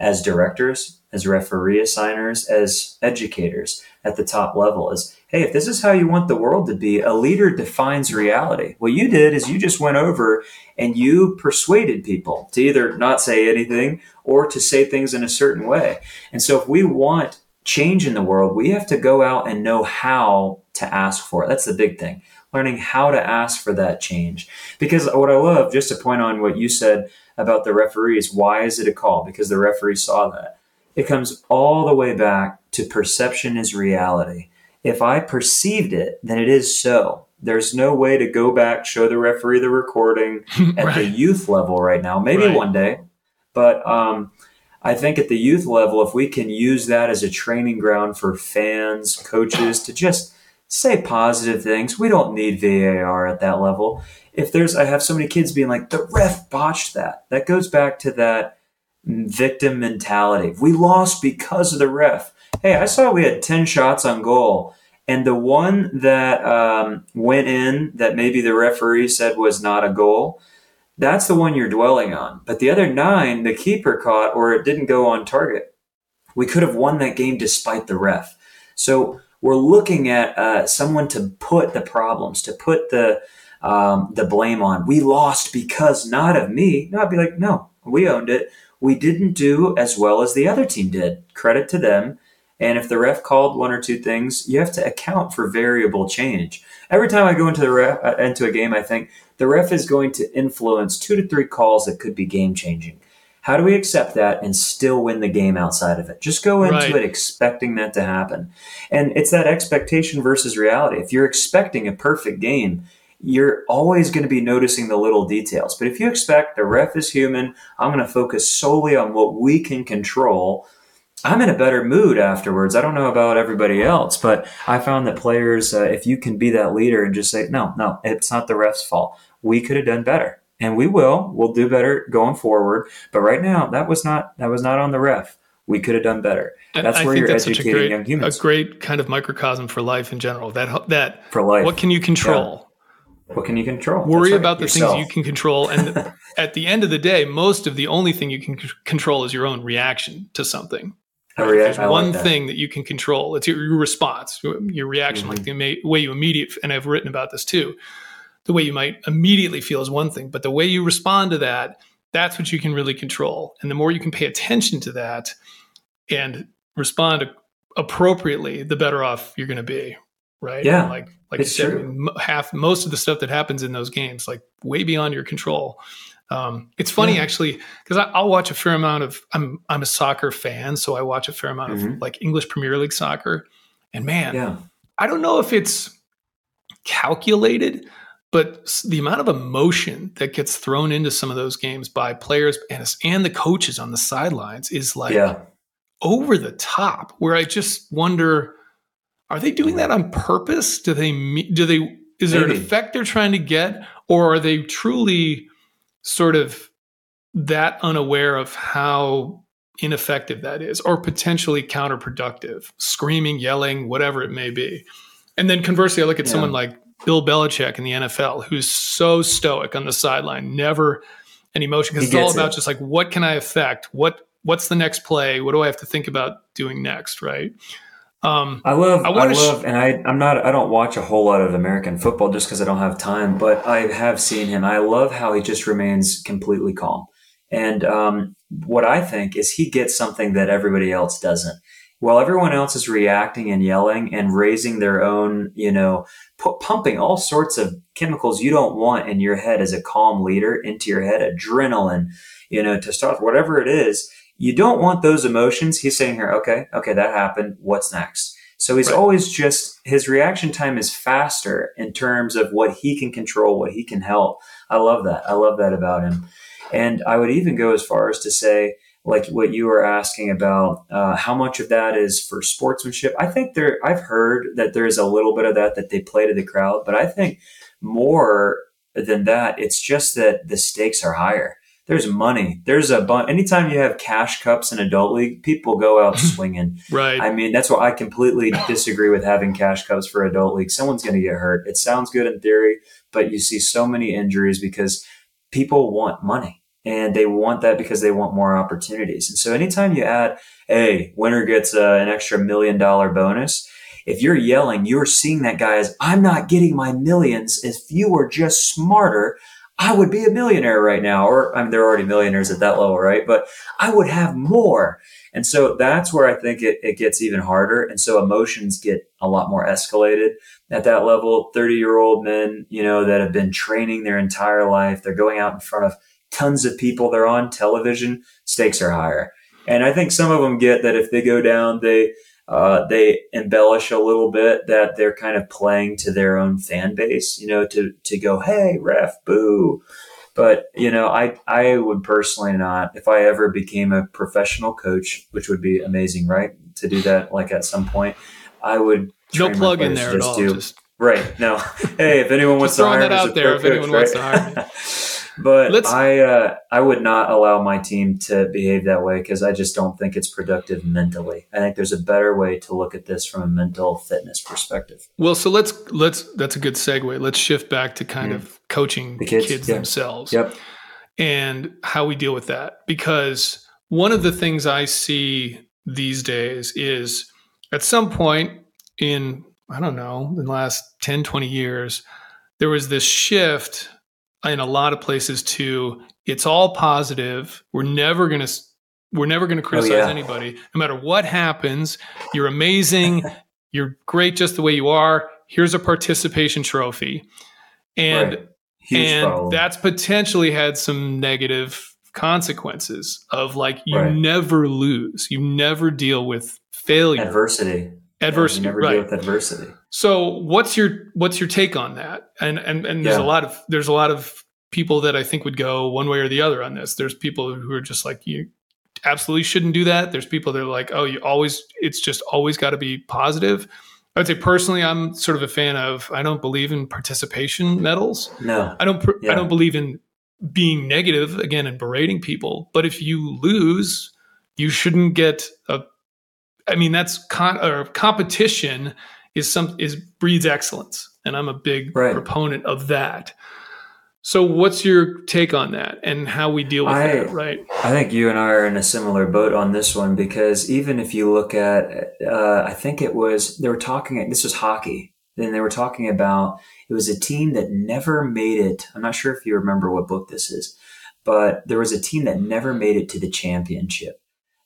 as directors, as referee assigners, as educators at the top level is hey, if this is how you want the world to be, a leader defines reality. What you did is you just went over and you persuaded people to either not say anything or to say things in a certain way. And so if we want change in the world, we have to go out and know how to ask for it. That's the big thing. Learning how to ask for that change. Because what I love, just to point on what you said about the referees, why is it a call? Because the referee saw that It comes all the way back to perception is reality. If I perceived it, then it is so. There's no way to go back, show the referee the recording at right. the youth level right now. Maybe right. one day, but um, I think at the youth level, if we can use that as a training ground for fans, coaches to just say positive things, we don't need VAR at that level. If there's, I have so many kids being like, the ref botched that. That goes back to that victim mentality. We lost because of the ref. Hey, I saw we had 10 shots on goal and the one that um, went in that maybe the referee said was not a goal, that's the one you're dwelling on. But the other nine, the keeper caught or it didn't go on target. We could have won that game despite the ref. So we're looking at uh, someone to put the problems, to put the um, the blame on. We lost because not of me. No, I'd be like, no, we owned it. We didn't do as well as the other team did. Credit to them. And if the ref called one or two things, you have to account for variable change. Every time I go into the ref, uh, into a game, I think the ref is going to influence two to three calls that could be game changing. How do we accept that and still win the game outside of it? Just go into right. it expecting that to happen. And it's that expectation versus reality. If you're expecting a perfect game, you're always going to be noticing the little details. But if you expect the ref is human, I'm going to focus solely on what we can control I'm in a better mood afterwards. I don't know about everybody else, but I found that players, uh, if you can be that leader and just say, no, no, it's not the ref's fault. We could have done better, and we will. We'll do better going forward. But right now, that was not that was not on the ref. We could have done better. That's I where you're that's educating great, young humans. A great kind of microcosm for life in general. That that for life. What can you control? Yeah. What can you control? Worry right. about the Yourself. things you can control, and at the end of the day, most of the only thing you can c- control is your own reaction to something. Right? There's one like thing that you can control. It's your, your response, your reaction, mm-hmm. like the way you immediate. And I've written about this too. The way you might immediately feel is one thing, but the way you respond to that, that's what you can really control. And the more you can pay attention to that and respond appropriately, the better off you're going to be. Right? Yeah. And like like it's said, true. half most of the stuff that happens in those games, like way beyond your control. Um, it's funny yeah. actually because I'll watch a fair amount of. I'm I'm a soccer fan, so I watch a fair amount mm-hmm. of like English Premier League soccer. And man, yeah. I don't know if it's calculated, but the amount of emotion that gets thrown into some of those games by players and and the coaches on the sidelines is like yeah. over the top. Where I just wonder, are they doing that on purpose? Do they do they? Is there Maybe. an effect they're trying to get, or are they truly? sort of that unaware of how ineffective that is or potentially counterproductive, screaming, yelling, whatever it may be. And then conversely, I look at yeah. someone like Bill Belichick in the NFL, who's so stoic on the sideline, never an emotion because it's all about it. just like what can I affect? What what's the next play? What do I have to think about doing next? Right. Um, I love, I, I love, sh- and I, I'm not, I don't watch a whole lot of American football just because I don't have time, but I have seen him. I love how he just remains completely calm. And um, what I think is he gets something that everybody else doesn't. While everyone else is reacting and yelling and raising their own, you know, pu- pumping all sorts of chemicals you don't want in your head as a calm leader into your head, adrenaline, you know, to start whatever it is you don't want those emotions. He's saying here, okay, okay, that happened. What's next? So he's right. always just, his reaction time is faster in terms of what he can control, what he can help. I love that. I love that about him. And I would even go as far as to say, like what you were asking about, uh, how much of that is for sportsmanship. I think there, I've heard that there's a little bit of that that they play to the crowd, but I think more than that, it's just that the stakes are higher there's money. There's a bunch. Anytime you have cash cups in adult league, people go out swinging. right. I mean, that's why I completely disagree with having cash cups for adult league. Someone's going to get hurt. It sounds good in theory, but you see so many injuries because people want money and they want that because they want more opportunities. And so anytime you add, hey, winner gets uh, an extra million dollar bonus. If you're yelling, you're seeing that guy as I'm not getting my millions. If you were just smarter, I would be a millionaire right now, or I mean, they're already millionaires at that level, right? But I would have more. And so that's where I think it, it gets even harder. And so emotions get a lot more escalated at that level. 30 year old men, you know, that have been training their entire life, they're going out in front of tons of people, they're on television, stakes are higher. And I think some of them get that if they go down, they uh, they embellish a little bit that they're kind of playing to their own fan base, you know, to to go, hey, ref, boo. But you know, I I would personally not. If I ever became a professional coach, which would be amazing, right? To do that, like at some point, I would no plug in there at all. Do, just right. No. Hey, if anyone wants to hire that out there, if coach, anyone right? wants to hire me. But Let's, I uh, I would not allow my team to behave that way because I just don't think it's productive mentally. I think there's a better way to look at this from a mental fitness perspective. Well, so let's let's that's a good segue. Let's shift back to kind mm. of coaching the kids, kids yeah. themselves. Yep. And how we deal with that because one of the things I see these days is at some point in I don't know, in the last 10, 20 years, there was this shift in a lot of places to it's all positive. We're never going to we're never going to oh, criticize oh, yeah. anybody no matter what happens. You're amazing. You're great just the way you are. Here's a participation trophy. And right. and problem. that's potentially had some negative consequences of like you right. never lose. You never deal with failure. Adversity. Adversity. Yeah, never right. deal with adversity. So what's your what's your take on that? And and and there's yeah. a lot of there's a lot of people that I think would go one way or the other on this. There's people who are just like you absolutely shouldn't do that. There's people that are like, oh, you always it's just always got to be positive. I'd say personally, I'm sort of a fan of. I don't believe in participation medals. No, I don't. Yeah. I don't believe in being negative again and berating people. But if you lose, you shouldn't get a. I mean, that's con or competition is some is breeds excellence, and I'm a big right. proponent of that. So, what's your take on that and how we deal with I, that? Right. I think you and I are in a similar boat on this one because even if you look at, uh, I think it was they were talking. This was hockey. Then they were talking about it was a team that never made it. I'm not sure if you remember what book this is, but there was a team that never made it to the championship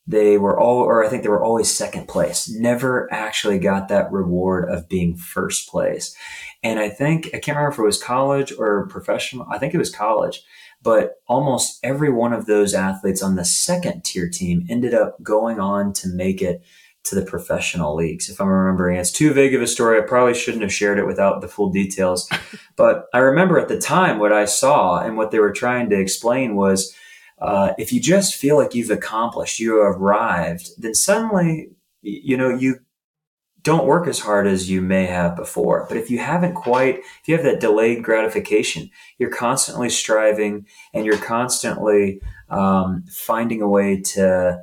they were all, or I think they were always second place, never actually got that reward of being first place. And I think, I can't remember if it was college or professional, I think it was college, but almost every one of those athletes on the second tier team ended up going on to make it to the professional leagues. If I'm remembering, it's too vague of a story. I probably shouldn't have shared it without the full details. but I remember at the time what I saw and what they were trying to explain was, uh, if you just feel like you've accomplished, you arrived, then suddenly, you know, you don't work as hard as you may have before. But if you haven't quite, if you have that delayed gratification, you're constantly striving and you're constantly um, finding a way to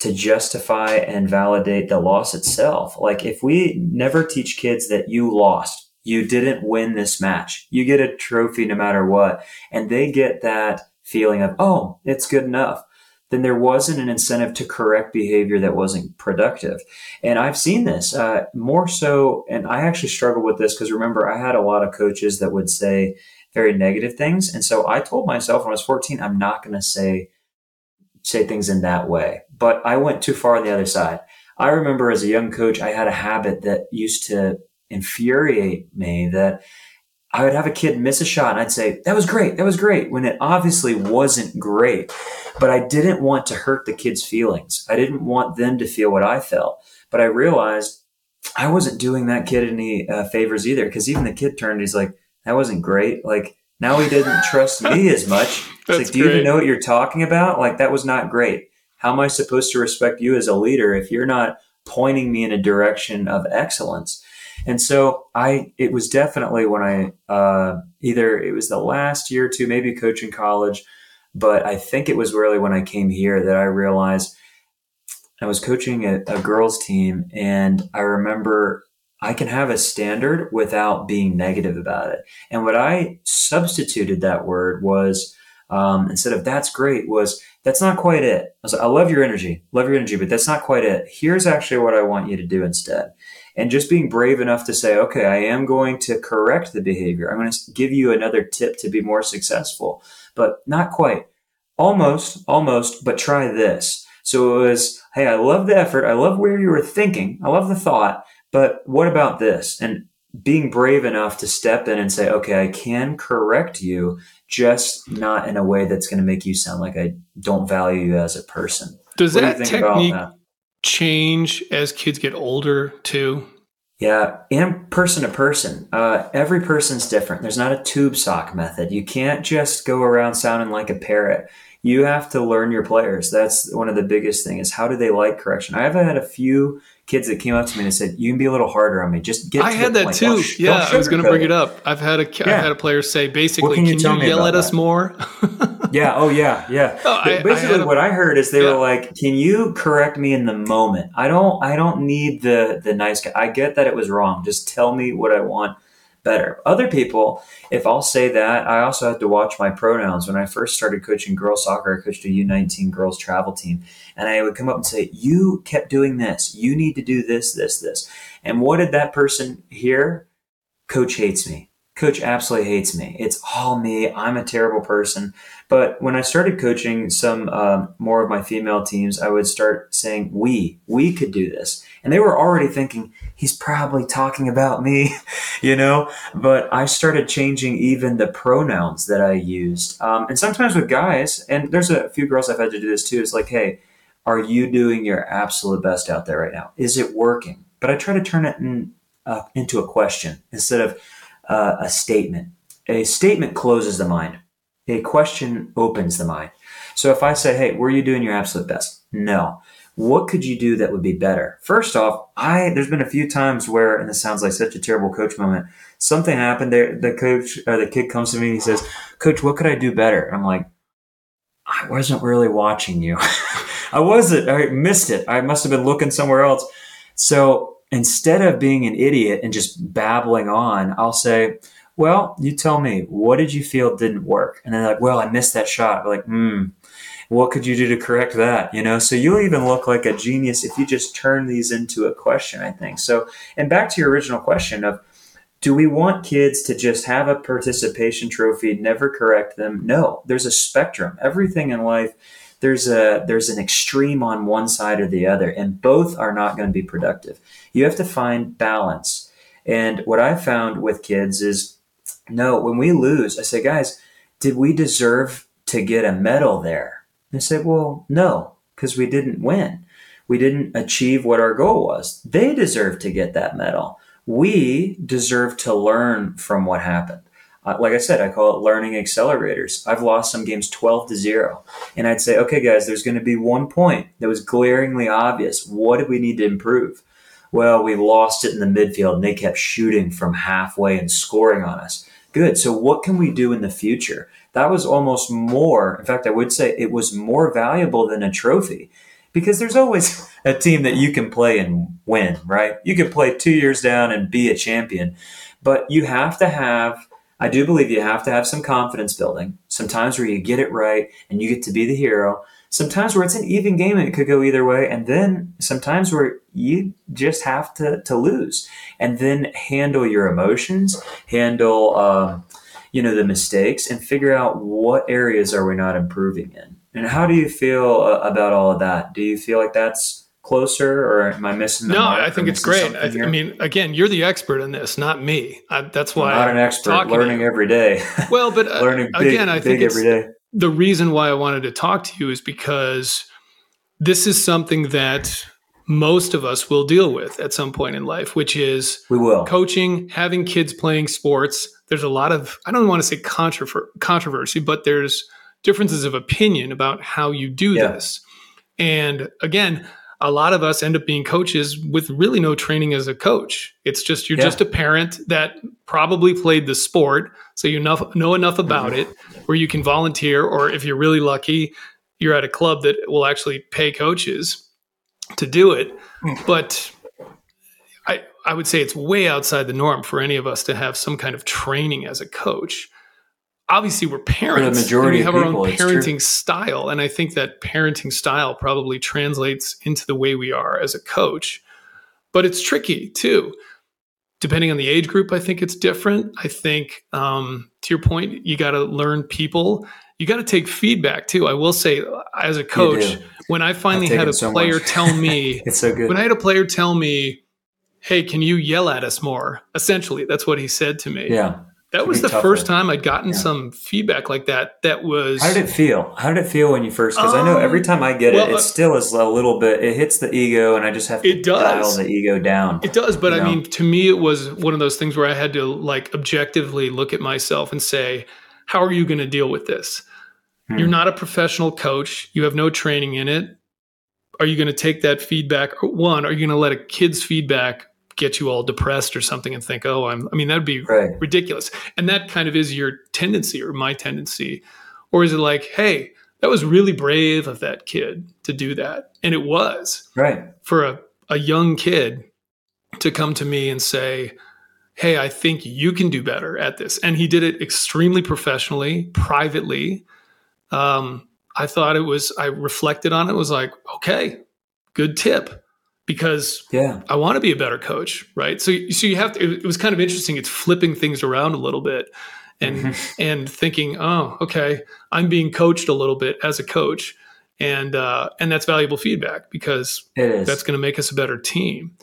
to justify and validate the loss itself. Like if we never teach kids that you lost, you didn't win this match, you get a trophy no matter what, and they get that feeling of, oh, it's good enough, then there wasn't an incentive to correct behavior that wasn't productive. And I've seen this uh, more so, and I actually struggled with this because remember, I had a lot of coaches that would say very negative things. And so I told myself when I was 14, I'm not going to say, say things in that way. But I went too far on the other side. I remember as a young coach, I had a habit that used to infuriate me that I would have a kid miss a shot and I'd say, that was great. That was great. When it obviously wasn't great, but I didn't want to hurt the kid's feelings. I didn't want them to feel what I felt, but I realized I wasn't doing that kid any uh, favors either. Cause even the kid turned, he's like, that wasn't great. Like now he didn't trust me as much. It's like, do you even know what you're talking about? Like that was not great. How am I supposed to respect you as a leader if you're not pointing me in a direction of excellence? And so I, it was definitely when I, uh, either it was the last year or two, maybe coaching college, but I think it was really when I came here that I realized I was coaching a, a girls team and I remember I can have a standard without being negative about it. And what I substituted that word was, um, instead of that's great was that's not quite it. I like, I love your energy, love your energy, but that's not quite it. Here's actually what I want you to do instead and just being brave enough to say, okay, I am going to correct the behavior. I'm going to give you another tip to be more successful, but not quite. Almost, almost, but try this. So it was, hey, I love the effort. I love where you were thinking. I love the thought, but what about this? And being brave enough to step in and say, okay, I can correct you, just not in a way that's going to make you sound like I don't value you as a person. Does what that do technique that? Change as kids get older too? Yeah, and person to person. Uh, every person's different. There's not a tube sock method. You can't just go around sounding like a parrot. You have to learn your players. That's one of the biggest things. Is how do they like correction? I've had a few kids that came up to me and said, "You can be a little harder on me. Just get." I had that point. too. Don't, yeah, don't I was going to bring it up. I've had a yeah. I've had a player say, basically, can you, can you yell at that? us more? yeah. Oh, yeah. Yeah. Oh, I, basically, I what I heard is they yeah. were like, "Can you correct me in the moment? I don't. I don't need the the nice guy. I get that it was wrong. Just tell me what I want." Better. Other people, if I'll say that, I also have to watch my pronouns. When I first started coaching girls soccer, I coached a U19 girls travel team, and I would come up and say, You kept doing this. You need to do this, this, this. And what did that person hear? Coach hates me. Coach absolutely hates me. It's all me. I'm a terrible person. But when I started coaching some um, more of my female teams, I would start saying, "We, we could do this," and they were already thinking, "He's probably talking about me," you know. But I started changing even the pronouns that I used, um, and sometimes with guys, and there's a few girls I've had to do this too. Is like, "Hey, are you doing your absolute best out there right now? Is it working?" But I try to turn it in, uh, into a question instead of uh, a statement. A statement closes the mind a question opens the mind. So if I say, hey, were you doing your absolute best? No. What could you do that would be better? First off, I there's been a few times where, and this sounds like such a terrible coach moment. Something happened. There, the coach or the kid comes to me and he says, "Coach, what could I do better?" I'm like, I wasn't really watching you. I wasn't. I missed it. I must have been looking somewhere else. So instead of being an idiot and just babbling on, I'll say, well, you tell me, what did you feel didn't work? And they're like, well, I missed that shot. We're like, hmm, what could you do to correct that? You know, so you'll even look like a genius if you just turn these into a question, I think. So, and back to your original question of, do we want kids to just have a participation trophy, never correct them? No, there's a spectrum. Everything in life, there's a there's an extreme on one side or the other, and both are not going to be productive. You have to find balance. And what I found with kids is no, when we lose, I say, guys, did we deserve to get a medal there? They say, well, no, because we didn't win. We didn't achieve what our goal was. They deserve to get that medal. We deserve to learn from what happened. Uh, like I said, I call it learning accelerators. I've lost some games 12 to 0. And I'd say, okay, guys, there's going to be one point that was glaringly obvious. What do we need to improve? Well, we lost it in the midfield and they kept shooting from halfway and scoring on us. Good. So, what can we do in the future? That was almost more, in fact, I would say it was more valuable than a trophy because there's always a team that you can play and win, right? You can play two years down and be a champion, but you have to have, I do believe you have to have some confidence building, sometimes where you get it right and you get to be the hero sometimes where it's an even game and it could go either way and then sometimes where you just have to, to lose. And then handle your emotions handle um, you know the mistakes and figure out what areas are we not improving in. And how do you feel uh, about all of that? Do you feel like that's closer or am i missing no i think it's great. I, I, mean again you're the expert in this not me. I, that's why i'm not an expert learning every day. Well but uh, learning big, again i think every day the reason why I wanted to talk to you is because this is something that most of us will deal with at some point in life, which is we will coaching, having kids playing sports. There's a lot of I don't want to say controversy, but there's differences of opinion about how you do yeah. this. And again, a lot of us end up being coaches with really no training as a coach. It's just you're yeah. just a parent that probably played the sport, so you know, know enough about mm-hmm. it where you can volunteer, or if you're really lucky, you're at a club that will actually pay coaches to do it. Mm. But I I would say it's way outside the norm for any of us to have some kind of training as a coach obviously we're parents. the majority we have our people, own parenting style, and I think that parenting style probably translates into the way we are as a coach. But it's tricky too. Depending on the age group, I think it's different. I think, um, to your point, you got to learn people. You got to take feedback too. I will say, as a coach, when I finally had a so player tell me, it's so good. When I had a player tell me, "Hey, can you yell at us more?" Essentially, that's what he said to me. Yeah that was the tougher. first time I'd gotten yeah. some feedback like that. That was. How did it feel? How did it feel when you first? Because um, I know every time I get well, it, it uh, still is a little bit. It hits the ego, and I just have to it does. dial the ego down. It does, but I know? mean, to me, it was one of those things where I had to like objectively look at myself and say, "How are you going to deal with this? Hmm. You're not a professional coach. You have no training in it. Are you going to take that feedback? One, are you going to let a kid's feedback get you all depressed or something and think, oh, I'm, I mean, that'd be right. ridiculous. And that kind of is your tendency or my tendency. Or is it like, hey, that was really brave of that kid to do that? And it was. Right. For a, a young kid to come to me and say, hey, I think you can do better at this. And he did it extremely professionally, privately. Um, I thought it was, I reflected on it, was like, okay, good tip because yeah. I want to be a better coach, right? So, so you have to. It, was kind of interesting. It's flipping things around a little bit, and mm-hmm. and thinking, oh, okay, I'm being coached a little bit as a coach, and uh, and that's valuable feedback because that's going to make us a better team.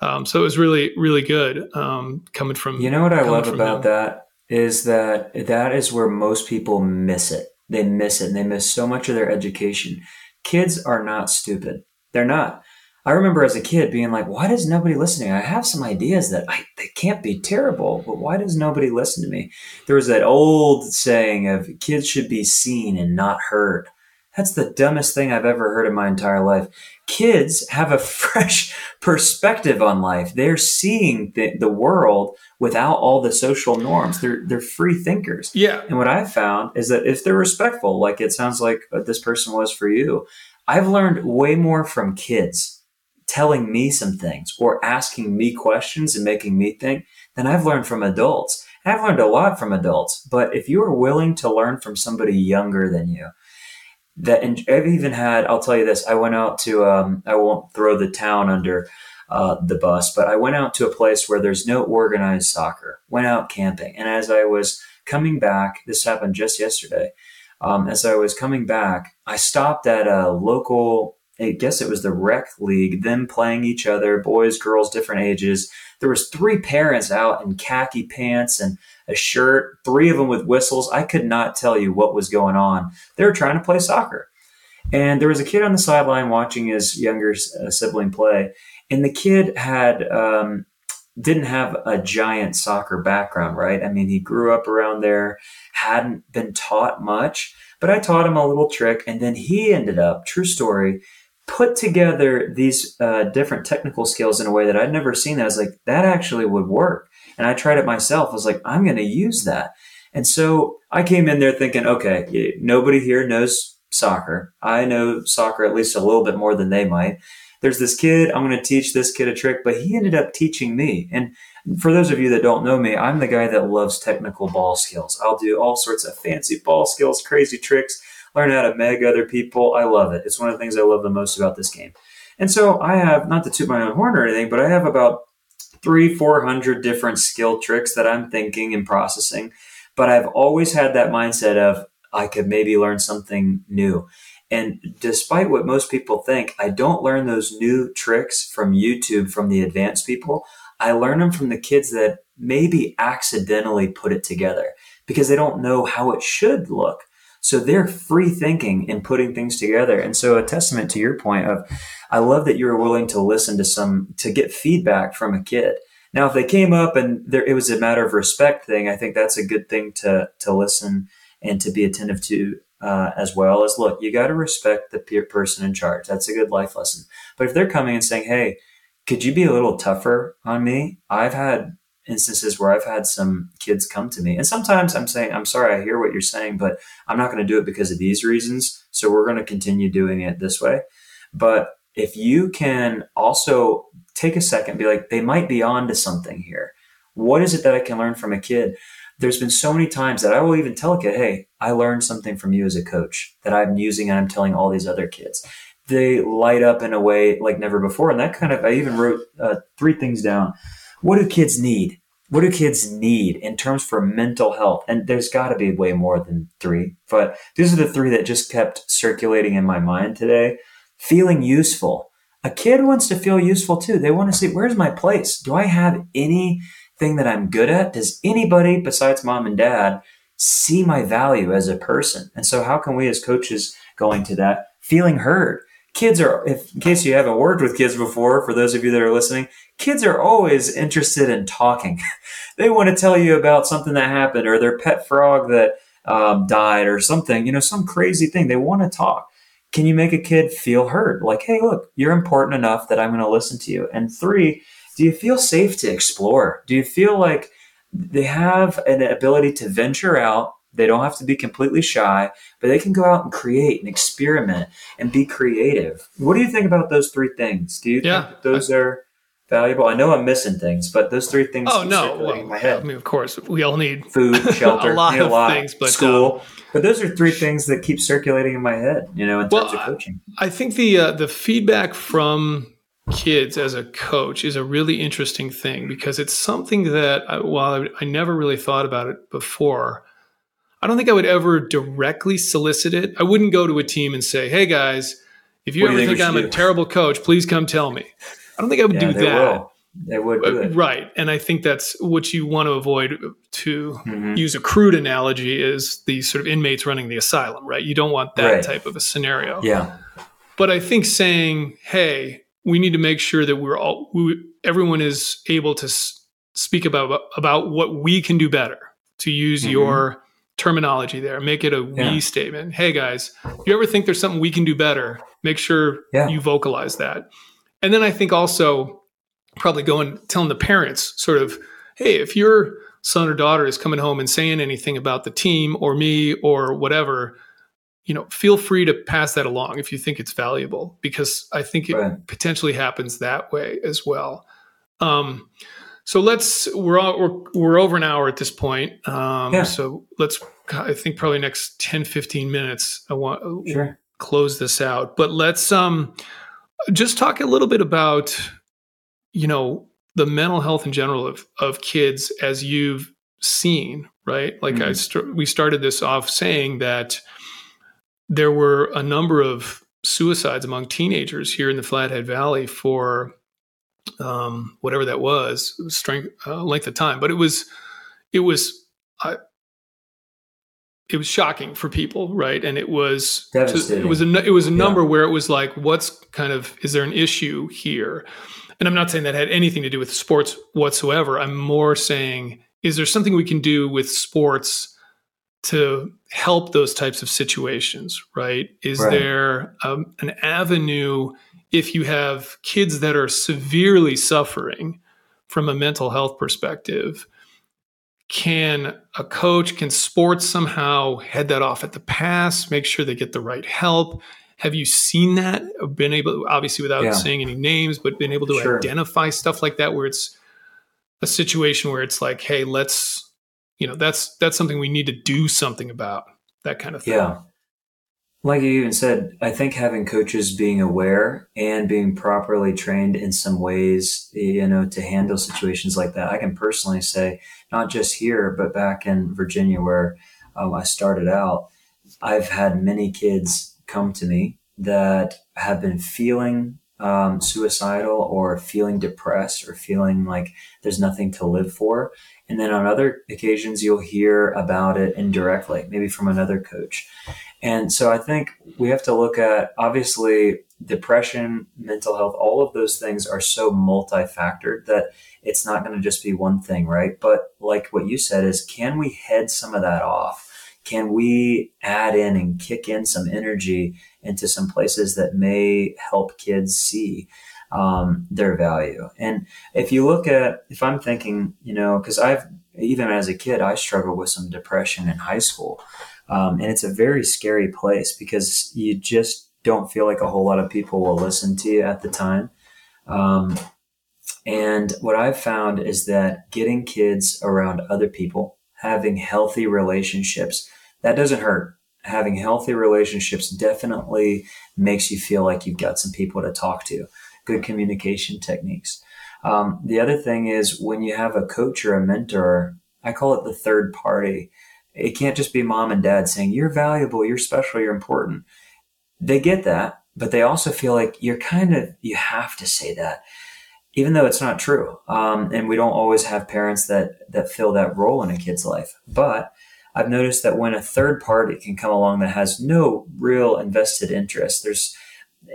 Um, so it was really really good um, coming from. You know what I love about that is that that is where most people miss it. They miss it, and they miss so much of their education. Kids are not stupid. They're not I remember as a kid being like, why does nobody listen to me? I have some ideas that I, they can't be terrible, but why does nobody listen to me? There was that old saying of kids should be seen and not heard. That's the dumbest thing I've ever heard in my entire life. Kids have a fresh perspective on life. They're seeing the, the world without all the social norms. They're they're free thinkers. Yeah. And what I've found is that if they're respectful, like it sounds like this person was for you, I've learned way more from kids telling me some things or asking me questions and making me think than I've learned from adults. I've learned a lot from adults, but if you are willing to learn from somebody younger than you, that and I've even had, I'll tell you this, I went out to, um, I won't throw the town under uh, the bus, but I went out to a place where there's no organized soccer, went out camping. And as I was coming back, this happened just yesterday. Um, as I was coming back, I stopped at a local I guess it was the rec league, them playing each other, boys, girls, different ages. There was three parents out in khaki pants and a shirt, three of them with whistles. I could not tell you what was going on. They were trying to play soccer. And there was a kid on the sideline watching his younger uh, sibling play. And the kid had, um, didn't have a giant soccer background, right? I mean, he grew up around there, hadn't been taught much, but I taught him a little trick. And then he ended up, true story, put together these uh, different technical skills in a way that I'd never seen. That I was like, that actually would work. And I tried it myself. I was like, I'm going to use that. And so I came in there thinking, okay, nobody here knows soccer. I know soccer at least a little bit more than they might. There's this kid, I'm going to teach this kid a trick, but he ended up teaching me. And for those of you that don't know me, I'm the guy that loves technical ball skills. I'll do all sorts of fancy ball skills, crazy tricks learn how to meg other people. I love it. It's one of the things I love the most about this game. And so I have, not to toot my own horn or anything, but I have about three, 400 different skill tricks that I'm thinking and processing. But I've always had that mindset of I could maybe learn something new. And despite what most people think, I don't learn those new tricks from YouTube from the advanced people. I learn them from the kids that maybe accidentally put it together because they don't know how it should look. So they're free thinking and putting things together. And so a testament to your point of, I love that you were willing to listen to some, to get feedback from a kid. Now, if they came up and there, it was a matter of respect thing, I think that's a good thing to, to listen and to be attentive to uh, as well as look, you got to respect the peer person in charge. That's a good life lesson. But if they're coming and saying, Hey, could you be a little tougher on me? I've had instances where I've had some kids come to me, and sometimes I'm saying, I'm sorry, I hear what you're saying, but I'm not going to do it because of these reasons. So we're going to continue doing it this way. But if you can also take a second, be like, they might be on to something here. What is it that I can learn from a kid? There's been so many times that I will even tell a kid, hey, I learned something from you as a coach that I'm using and I'm telling all these other kids. They light up in a way like never before. And that kind of, I even wrote uh, three things down what do kids need? What do kids need in terms for mental health? And there's got to be way more than three, but these are the three that just kept circulating in my mind today. Feeling useful. A kid wants to feel useful too. They want to see where's my place? Do I have anything thing that I'm good at? Does anybody besides mom and dad see my value as a person? And so, how can we as coaches going to that feeling heard? Kids are, if, in case you haven't worked with kids before, for those of you that are listening, kids are always interested in talking. they want to tell you about something that happened or their pet frog that um, died or something, you know, some crazy thing. They want to talk. Can you make a kid feel heard? Like, hey, look, you're important enough that I'm going to listen to you. And three, do you feel safe to explore? Do you feel like they have an ability to venture out? They don't have to be completely shy, but they can go out and create and experiment and be creative. What do you think about those three things? Do you yeah, think those I, are valuable? I know I'm missing things, but those three things. Oh no! Well, my head. I mean, of course, we all need food, shelter, a lot of lot, things, but school. Um, but those are three things that keep circulating in my head. You know, in well, terms of coaching. I think the uh, the feedback from kids as a coach is a really interesting thing because it's something that I, while I, I never really thought about it before, I don't think I would ever directly solicit it. I wouldn't go to a team and say, "Hey guys, if you what ever you think, think I'm do? a terrible coach, please come tell me." I don't think I would yeah, do they that. Will. They would do it. Right. And I think that's what you want to avoid to mm-hmm. use a crude analogy is the sort of inmates running the asylum, right? You don't want that right. type of a scenario. Yeah. But I think saying, "Hey, we need to make sure that we're all we, everyone is able to s- speak about about what we can do better." To use mm-hmm. your terminology there, make it a yeah. we statement. Hey guys, if you ever think there's something we can do better, make sure yeah. you vocalize that. And then I think also probably going telling the parents sort of, hey, if your son or daughter is coming home and saying anything about the team or me or whatever, you know, feel free to pass that along if you think it's valuable, because I think it right. potentially happens that way as well. Um, so let's we're all we're, we're over an hour at this point. Um, yeah. So let's I think probably next 10, 15 minutes. I want sure. close this out, but let's um just talk a little bit about you know the mental health in general of of kids as you've seen right like mm-hmm. i st- we started this off saying that there were a number of suicides among teenagers here in the flathead valley for um, whatever that was strength uh, length of time but it was it was uh, it was shocking for people, right? And it was it was a it was a number yeah. where it was like, what's kind of is there an issue here? And I'm not saying that had anything to do with sports whatsoever. I'm more saying, is there something we can do with sports to help those types of situations? Right? Is right. there um, an avenue if you have kids that are severely suffering from a mental health perspective? can a coach can sports somehow head that off at the pass make sure they get the right help have you seen that been able obviously without yeah. saying any names but been able to sure. identify stuff like that where it's a situation where it's like hey let's you know that's that's something we need to do something about that kind of thing yeah like you even said, I think having coaches being aware and being properly trained in some ways, you know, to handle situations like that. I can personally say, not just here, but back in Virginia where um, I started out, I've had many kids come to me that have been feeling um, suicidal or feeling depressed or feeling like there's nothing to live for. And then on other occasions, you'll hear about it indirectly, maybe from another coach. And so I think we have to look at obviously depression, mental health, all of those things are so multi-factored that it's not going to just be one thing, right? But like what you said is can we head some of that off? Can we add in and kick in some energy into some places that may help kids see um, their value? And if you look at, if I'm thinking, you know, because I've, even as a kid, I struggled with some depression in high school. Um, and it's a very scary place because you just don't feel like a whole lot of people will listen to you at the time. Um, and what I've found is that getting kids around other people, having healthy relationships, that doesn't hurt. Having healthy relationships definitely makes you feel like you've got some people to talk to. Good communication techniques. Um, the other thing is when you have a coach or a mentor, I call it the third party it can't just be mom and dad saying, you're valuable, you're special, you're important. They get that, but they also feel like you're kind of, you have to say that. even though it's not true. Um, and we don't always have parents that, that fill that role in a kid's life. But I've noticed that when a third party can come along that has no real invested interest, there's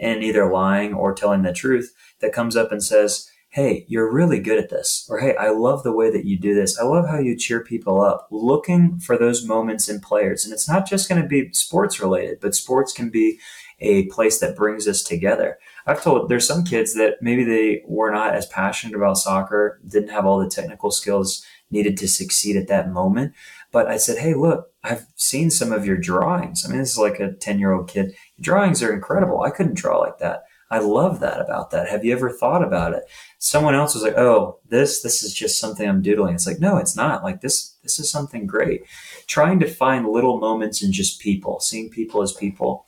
in either lying or telling the truth that comes up and says, Hey, you're really good at this. Or, Hey, I love the way that you do this. I love how you cheer people up, looking for those moments in players. And it's not just going to be sports related, but sports can be a place that brings us together. I've told there's some kids that maybe they were not as passionate about soccer, didn't have all the technical skills needed to succeed at that moment. But I said, Hey, look, I've seen some of your drawings. I mean, this is like a 10 year old kid. Your drawings are incredible. I couldn't draw like that. I love that about that. Have you ever thought about it? Someone else was like, "Oh, this this is just something I'm doodling." It's like, no, it's not. Like this this is something great. Trying to find little moments in just people, seeing people as people,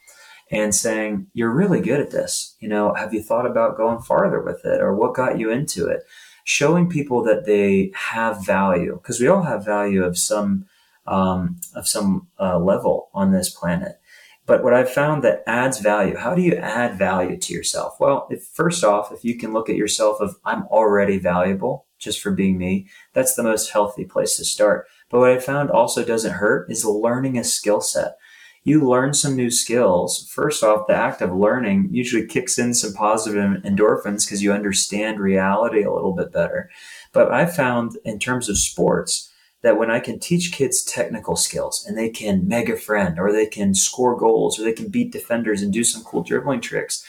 and saying, You're really good at this. You know, have you thought about going farther with it or what got you into it? Showing people that they have value because we all have value of some um, of some uh, level on this planet. But what I've found that adds value, how do you add value to yourself? Well, if, first off, if you can look at yourself of I'm already valuable just for being me, that's the most healthy place to start. But what I found also doesn't hurt is learning a skill set you learn some new skills. First off, the act of learning usually kicks in some positive endorphins because you understand reality a little bit better. But I found in terms of sports that when I can teach kids technical skills and they can meg a friend or they can score goals or they can beat defenders and do some cool dribbling tricks,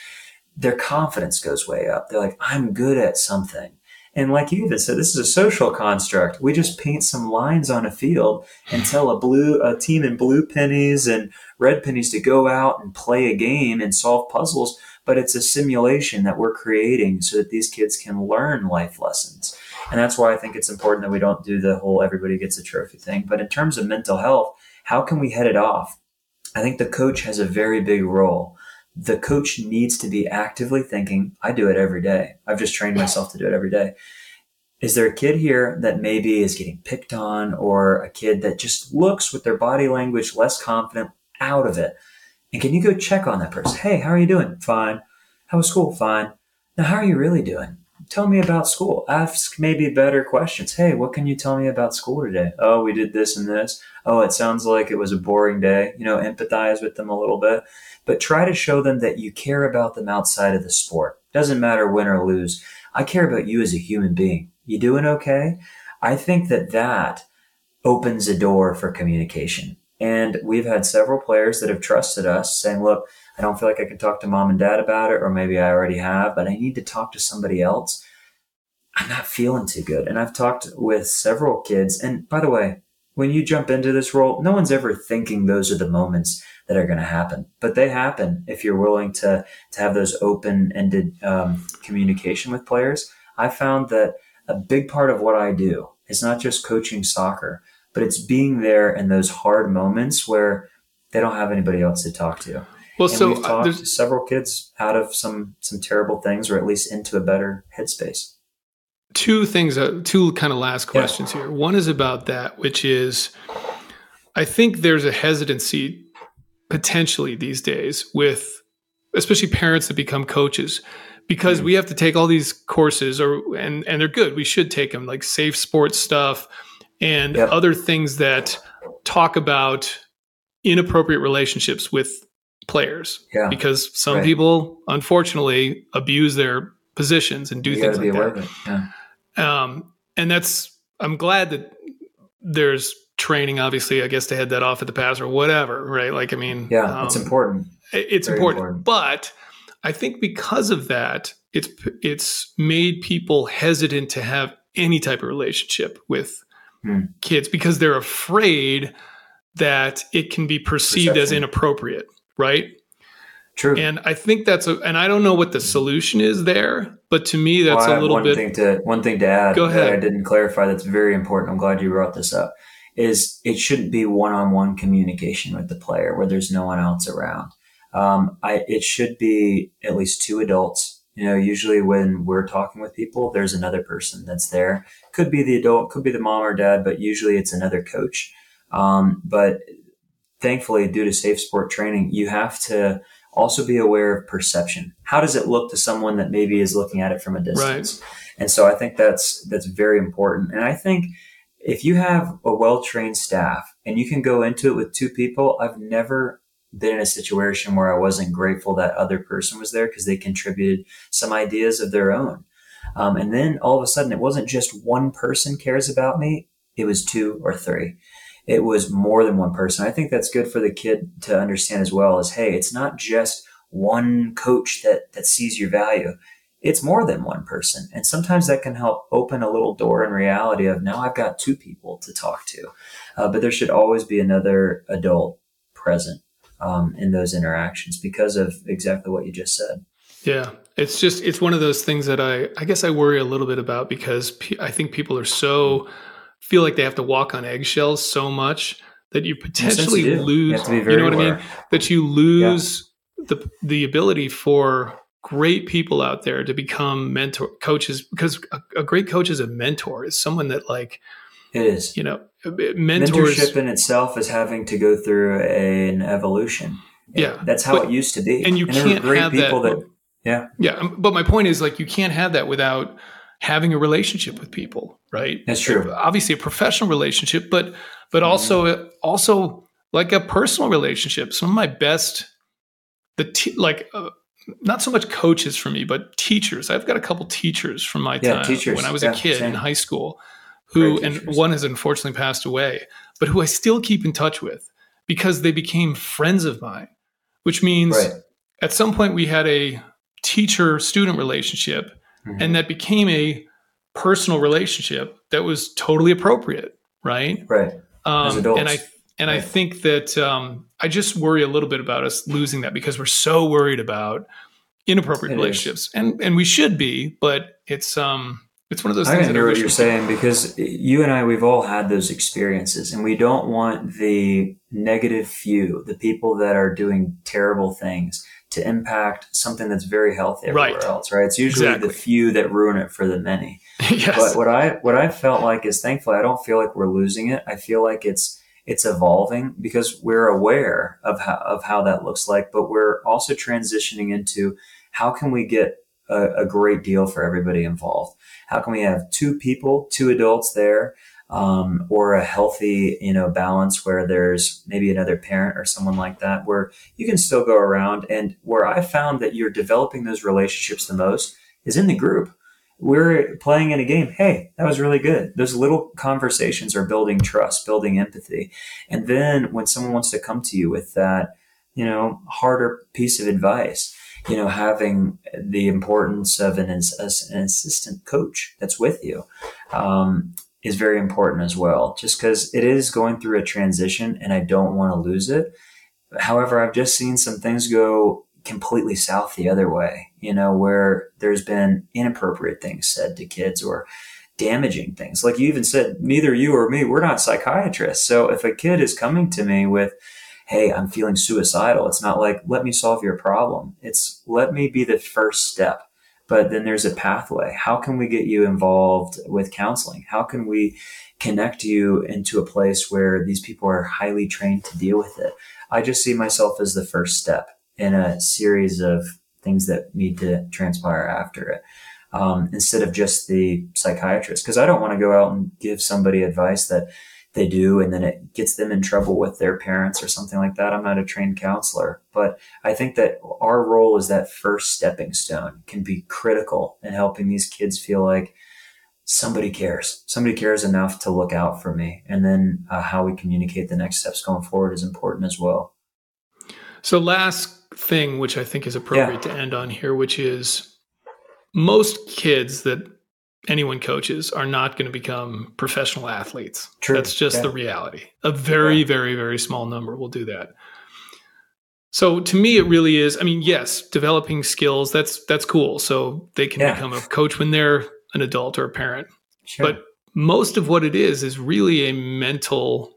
their confidence goes way up. They're like, I'm good at something. And like you even said, this is a social construct. We just paint some lines on a field and tell a blue a team in blue pennies and red pennies to go out and play a game and solve puzzles. But it's a simulation that we're creating so that these kids can learn life lessons. And that's why I think it's important that we don't do the whole everybody gets a trophy thing. But in terms of mental health, how can we head it off? I think the coach has a very big role the coach needs to be actively thinking, I do it every day. I've just trained myself to do it every day. Is there a kid here that maybe is getting picked on or a kid that just looks with their body language less confident out of it? And can you go check on that person? Hey, how are you doing? Fine. How was school? Fine. Now, how are you really doing? Tell me about school. Ask maybe better questions. Hey, what can you tell me about school today? Oh, we did this and this. Oh, it sounds like it was a boring day. You know, empathize with them a little bit but try to show them that you care about them outside of the sport. Doesn't matter win or lose. I care about you as a human being. You doing okay? I think that that opens a door for communication. And we've had several players that have trusted us saying, look, I don't feel like I can talk to mom and dad about it, or maybe I already have, but I need to talk to somebody else. I'm not feeling too good. And I've talked with several kids. And by the way, when you jump into this role, no one's ever thinking those are the moments that are going to happen, but they happen if you're willing to to have those open ended um, communication with players. I found that a big part of what I do is not just coaching soccer, but it's being there in those hard moments where they don't have anybody else to talk to. Well, and so we've uh, talked several kids out of some some terrible things, or at least into a better headspace. Two things, uh, two kind of last questions yeah. here. One is about that, which is, I think there's a hesitancy potentially these days with especially parents that become coaches because mm-hmm. we have to take all these courses or and and they're good we should take them like safe sports stuff and yep. other things that talk about inappropriate relationships with players yeah. because some right. people unfortunately abuse their positions and do you things like that yeah. um, and that's i'm glad that there's training, obviously, I guess to head that off at the pass or whatever, right? Like, I mean, yeah, um, it's important. It's important. important, but I think because of that, it's it's made people hesitant to have any type of relationship with hmm. kids because they're afraid that it can be perceived Perception. as inappropriate, right? True. And I think that's a, and I don't know what the solution is there, but to me, that's well, a little one bit. Thing to, one thing to add. Go ahead. I didn't clarify. That's very important. I'm glad you brought this up is it shouldn't be one-on-one communication with the player where there's no one else around. Um, I, it should be at least two adults. You know, usually when we're talking with people, there's another person that's there. Could be the adult, could be the mom or dad, but usually it's another coach. Um, but thankfully, due to safe sport training, you have to also be aware of perception. How does it look to someone that maybe is looking at it from a distance? Right. And so I think that's that's very important. And I think if you have a well-trained staff and you can go into it with two people, I've never been in a situation where I wasn't grateful that other person was there because they contributed some ideas of their own. Um, and then all of a sudden, it wasn't just one person cares about me; it was two or three. It was more than one person. I think that's good for the kid to understand as well. As hey, it's not just one coach that that sees your value. It's more than one person, and sometimes that can help open a little door in reality of now I've got two people to talk to. Uh, but there should always be another adult present um, in those interactions because of exactly what you just said. Yeah, it's just it's one of those things that I I guess I worry a little bit about because I think people are so feel like they have to walk on eggshells so much that you potentially you lose. You, you, know what aware. I mean? That you lose yeah. the the ability for great people out there to become mentor coaches because a, a great coach is a mentor is someone that like it is you know mentors, mentorship in itself is having to go through an evolution yeah that's how but, it used to be and you and can't have that, that yeah. Yeah. Um, but my point is like you can't have that without having a relationship with people, right? That's true. Obviously a professional relationship, but but mm-hmm. also also like a personal relationship. Some of my best the te- like uh, not so much coaches for me, but teachers. I've got a couple teachers from my yeah, time teachers. when I was yeah, a kid same. in high school who and one has unfortunately passed away, but who I still keep in touch with because they became friends of mine, which means right. at some point we had a teacher student relationship mm-hmm. and that became a personal relationship that was totally appropriate right right um, and i and right. i think that um, i just worry a little bit about us losing that because we're so worried about inappropriate it relationships is. and and we should be but it's um it's one of those I things. I hear what you're saying because you and I, we've all had those experiences, and we don't want the negative few, the people that are doing terrible things, to impact something that's very healthy everywhere right. else, right? It's usually exactly. the few that ruin it for the many. yes. But what I what I felt like is thankfully I don't feel like we're losing it. I feel like it's it's evolving because we're aware of how of how that looks like, but we're also transitioning into how can we get a, a great deal for everybody involved? How can we have two people, two adults there um, or a healthy, you know, balance where there's maybe another parent or someone like that, where you can still go around. And where I found that you're developing those relationships the most is in the group. We're playing in a game. Hey, that was really good. Those little conversations are building trust, building empathy. And then when someone wants to come to you with that, you know, harder piece of advice, you know, having the importance of an, an assistant coach that's with you. Um, is very important as well, just because it is going through a transition and I don't want to lose it. However, I've just seen some things go completely south the other way, you know, where there's been inappropriate things said to kids or damaging things. Like you even said, neither you or me, we're not psychiatrists. So if a kid is coming to me with, Hey, I'm feeling suicidal. It's not like, let me solve your problem. It's let me be the first step but then there's a pathway. How can we get you involved with counseling? How can we connect you into a place where these people are highly trained to deal with it? I just see myself as the first step in a series of things that need to transpire after it. Um, instead of just the psychiatrist, because I don't want to go out and give somebody advice that they do and then it gets them in trouble with their parents or something like that. I'm not a trained counselor, but I think that our role as that first stepping stone can be critical in helping these kids feel like somebody cares. Somebody cares enough to look out for me. And then uh, how we communicate the next steps going forward is important as well. So, last thing, which I think is appropriate yeah. to end on here, which is most kids that anyone coaches are not going to become professional athletes. True. That's just yeah. the reality. A very, yeah. very, very small number will do that. So to me, it really is. I mean, yes, developing skills that's that's cool. So they can yeah. become a coach when they're an adult or a parent. Sure. But most of what it is is really a mental.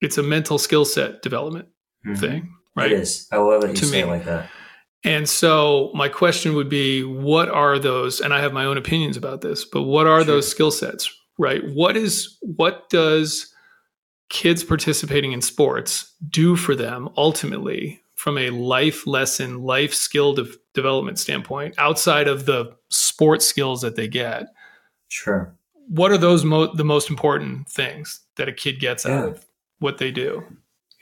It's a mental skill set development mm-hmm. thing, right? It is. I love it. You to say me. like that. And so my question would be what are those and I have my own opinions about this, but what are sure. those skill sets, right? What is what does kids participating in sports do for them ultimately from a life lesson, life skill de- development standpoint, outside of the sports skills that they get. Sure. What are those mo- the most important things that a kid gets yeah. out of what they do?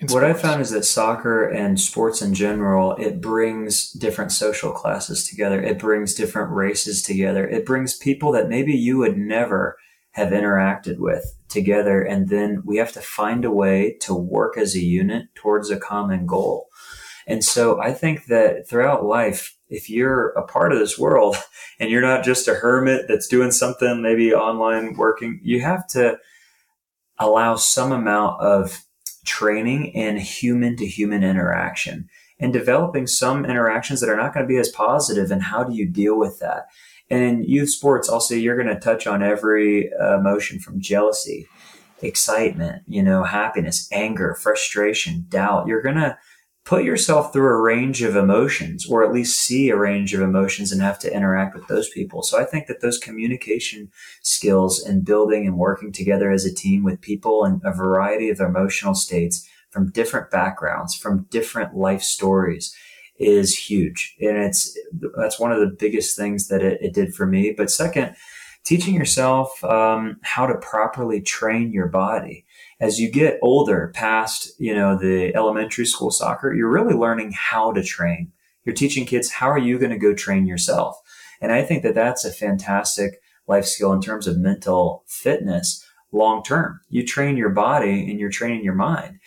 What I found is that soccer and sports in general, it brings different social classes together. It brings different races together. It brings people that maybe you would never have interacted with together. And then we have to find a way to work as a unit towards a common goal. And so I think that throughout life, if you're a part of this world and you're not just a hermit that's doing something maybe online working, you have to allow some amount of training and human to human interaction and developing some interactions that are not going to be as positive and how do you deal with that and in youth sports, also you're going to touch on every emotion from jealousy, excitement, you know, happiness, anger, frustration, doubt. You're going to put yourself through a range of emotions or at least see a range of emotions and have to interact with those people. So I think that those communication skills and building and working together as a team with people in a variety of emotional states from different backgrounds, from different life stories is huge. And it's, that's one of the biggest things that it, it did for me. But second, teaching yourself um, how to properly train your body. As you get older past, you know, the elementary school soccer, you're really learning how to train. You're teaching kids, how are you going to go train yourself? And I think that that's a fantastic life skill in terms of mental fitness long term. You train your body and you're training your mind.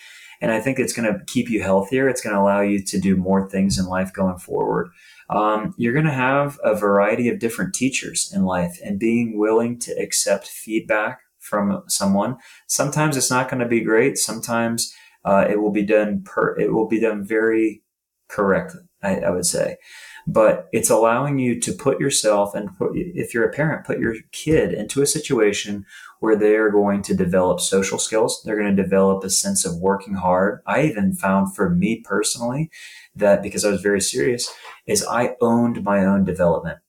And I think it's going to keep you healthier. It's going to allow you to do more things in life going forward. Um, you're going to have a variety of different teachers in life and being willing to accept feedback from someone. Sometimes it's not going to be great. Sometimes uh, it will be done per, it will be done very correctly, I, I would say but it's allowing you to put yourself and put, if you're a parent, put your kid into a situation where they are going to develop social skills. They're going to develop a sense of working hard. I even found for me personally that because I was very serious is I owned my own development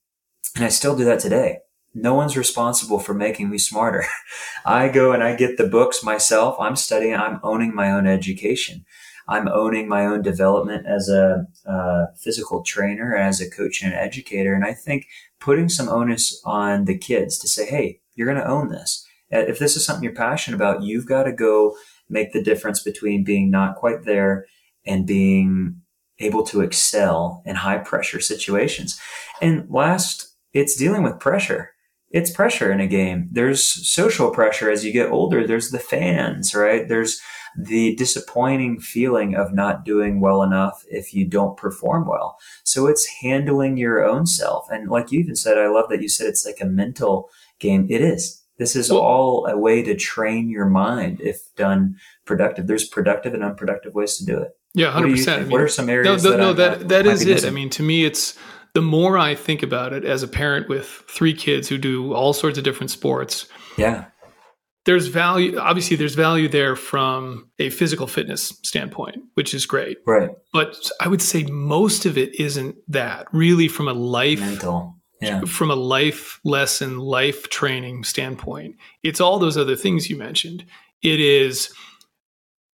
and I still do that today. No one's responsible for making me smarter. I go and I get the books myself. I'm studying. I'm owning my own education. I'm owning my own development as a uh, physical trainer, as a coach and an educator. And I think putting some onus on the kids to say, hey, you're going to own this. Uh, if this is something you're passionate about, you've got to go make the difference between being not quite there and being able to excel in high pressure situations. And last, it's dealing with pressure. It's pressure in a game. There's social pressure as you get older. There's the fans, right? There's the disappointing feeling of not doing well enough if you don't perform well. So it's handling your own self. And like you even said, I love that you said it's like a mental game. It is. This is all a way to train your mind if done productive. There's productive and unproductive ways to do it. Yeah, hundred percent. I mean, what are some areas? No, no, that, no, that, that is it. I mean, to me, it's the more I think about it as a parent with three kids who do all sorts of different sports. Yeah. there's value obviously there's value there from a physical fitness standpoint which is great. Right. But i would say most of it isn't that really from a life mental. Yeah. from a life lesson life training standpoint. It's all those other things you mentioned. It is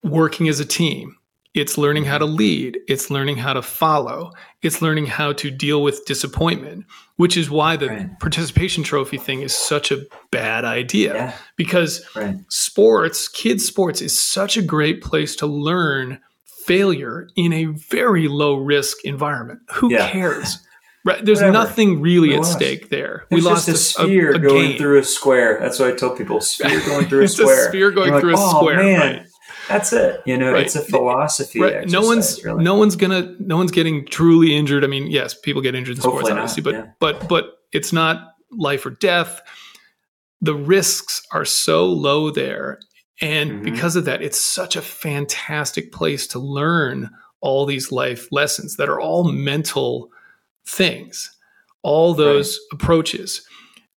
working as a team it's learning how to mm-hmm. lead. It's learning how to follow. It's learning how to deal with disappointment, which is why the right. participation trophy thing is such a bad idea. Yeah. Because right. sports, kids' sports, is such a great place to learn failure in a very low risk environment. Who yeah. cares? Right. There's Whatever. nothing really at stake there. It's we lost a sphere a, a going game. through a square. That's what I tell people. Sphere going through a square. a sphere going through like, a oh, square. Man. Right. That's it. You know, right. it's a philosophy. Right. no one's really. no one's gonna no one's getting truly injured. I mean, yes, people get injured in Hopefully sports, obviously, but yeah. but but it's not life or death. The risks are so low there. And mm-hmm. because of that, it's such a fantastic place to learn all these life lessons that are all mental things, all those right. approaches.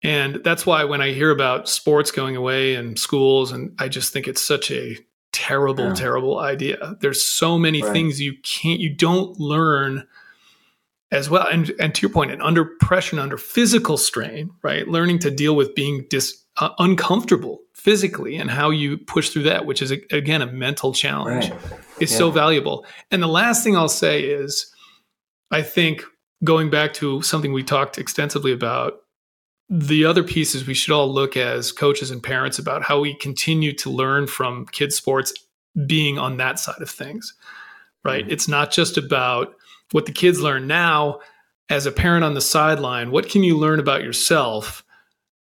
And that's why when I hear about sports going away in schools, and I just think it's such a terrible, yeah. terrible idea. There's so many right. things you can't, you don't learn as well. And, and to your point, and under pressure and under physical strain, right? Learning to deal with being dis, uh, uncomfortable physically and how you push through that, which is again a mental challenge, Right. is Yeah. so valuable. And the last thing I'll say is, I think going back to something we talked extensively about, the other pieces we should all look as coaches and parents about how we continue to learn from kids sports being on that side of things right Mhm. it's not just about what the kids learn now as a parent on the sideline what can you learn about yourself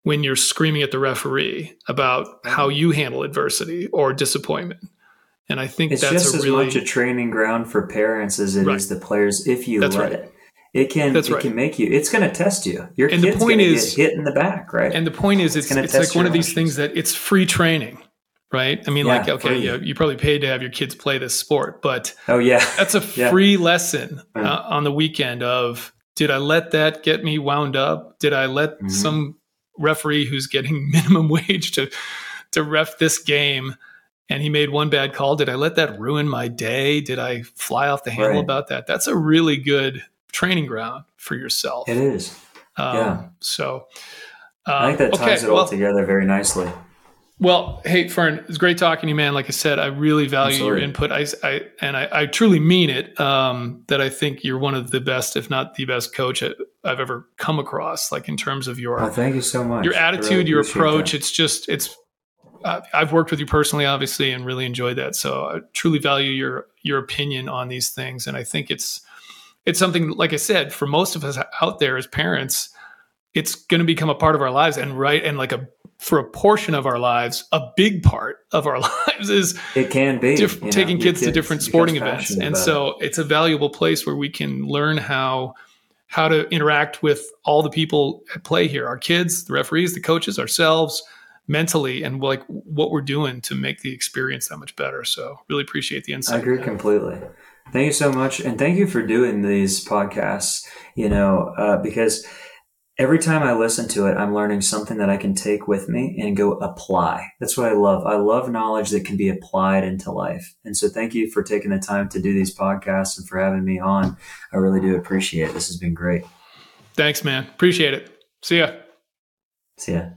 when you're screaming at the referee about how you handle adversity or disappointment and i think It's that's just a as really much a training ground for parents as it is Right. the players if you That's let right. it. It can That's it right. can make you it's gonna test you. Your And the kid's point is- get hit in the back, right? And the point is, it's gonna it's, like one of these things that it's free training, right? I mean, Yeah, like okay, yeah, you probably paid to have your kids play this sport, but oh yeah. that's a Yeah. free lesson uh, on the weekend of did I let that get me wound up? Did I let Mhm. some referee who's getting minimum wage to to ref this game and he made one bad call? Did I let that ruin my day? Did I fly off the handle Right. about that? That's a really good training ground for yourself. It is. Um, yeah. So. I think um, that ties okay, it all well, together very nicely. well, hey, Fern, it's great talking to you, man. Like I said, I really value your input. I, I and I, I truly mean it. Um, that I think you're one of the best, if not the best, coach I- I've ever come across. Like in terms of your Oh, thank you so much. your I really attitude, your approach. that. It's just it's. Uh, I've worked with you personally, obviously, and really enjoyed that. So I truly value your your opinion on these things, and I think it's it's something like I said for most of us out there as parents, it's going to become a part of our lives, and right, and like a for a portion of our lives, a big part of our lives is It can be diff- you know, taking your kids to different sporting events and about it. so it's a valuable place where we can learn how how to interact with all the people at play here our kids the referees the coaches ourselves mentally and like what we're doing to make the experience that much better so really appreciate the insight. I agree completely. Thank you so much, and thank you for doing these podcasts. You know, uh, because every time I listen to it, I'm learning something that I can take with me and go apply. That's what I love. I love knowledge that can be applied into life. And so, thank you for taking the time to do these podcasts and for having me on. I really do appreciate it. This has been great. thanks man appreciate it see ya See ya.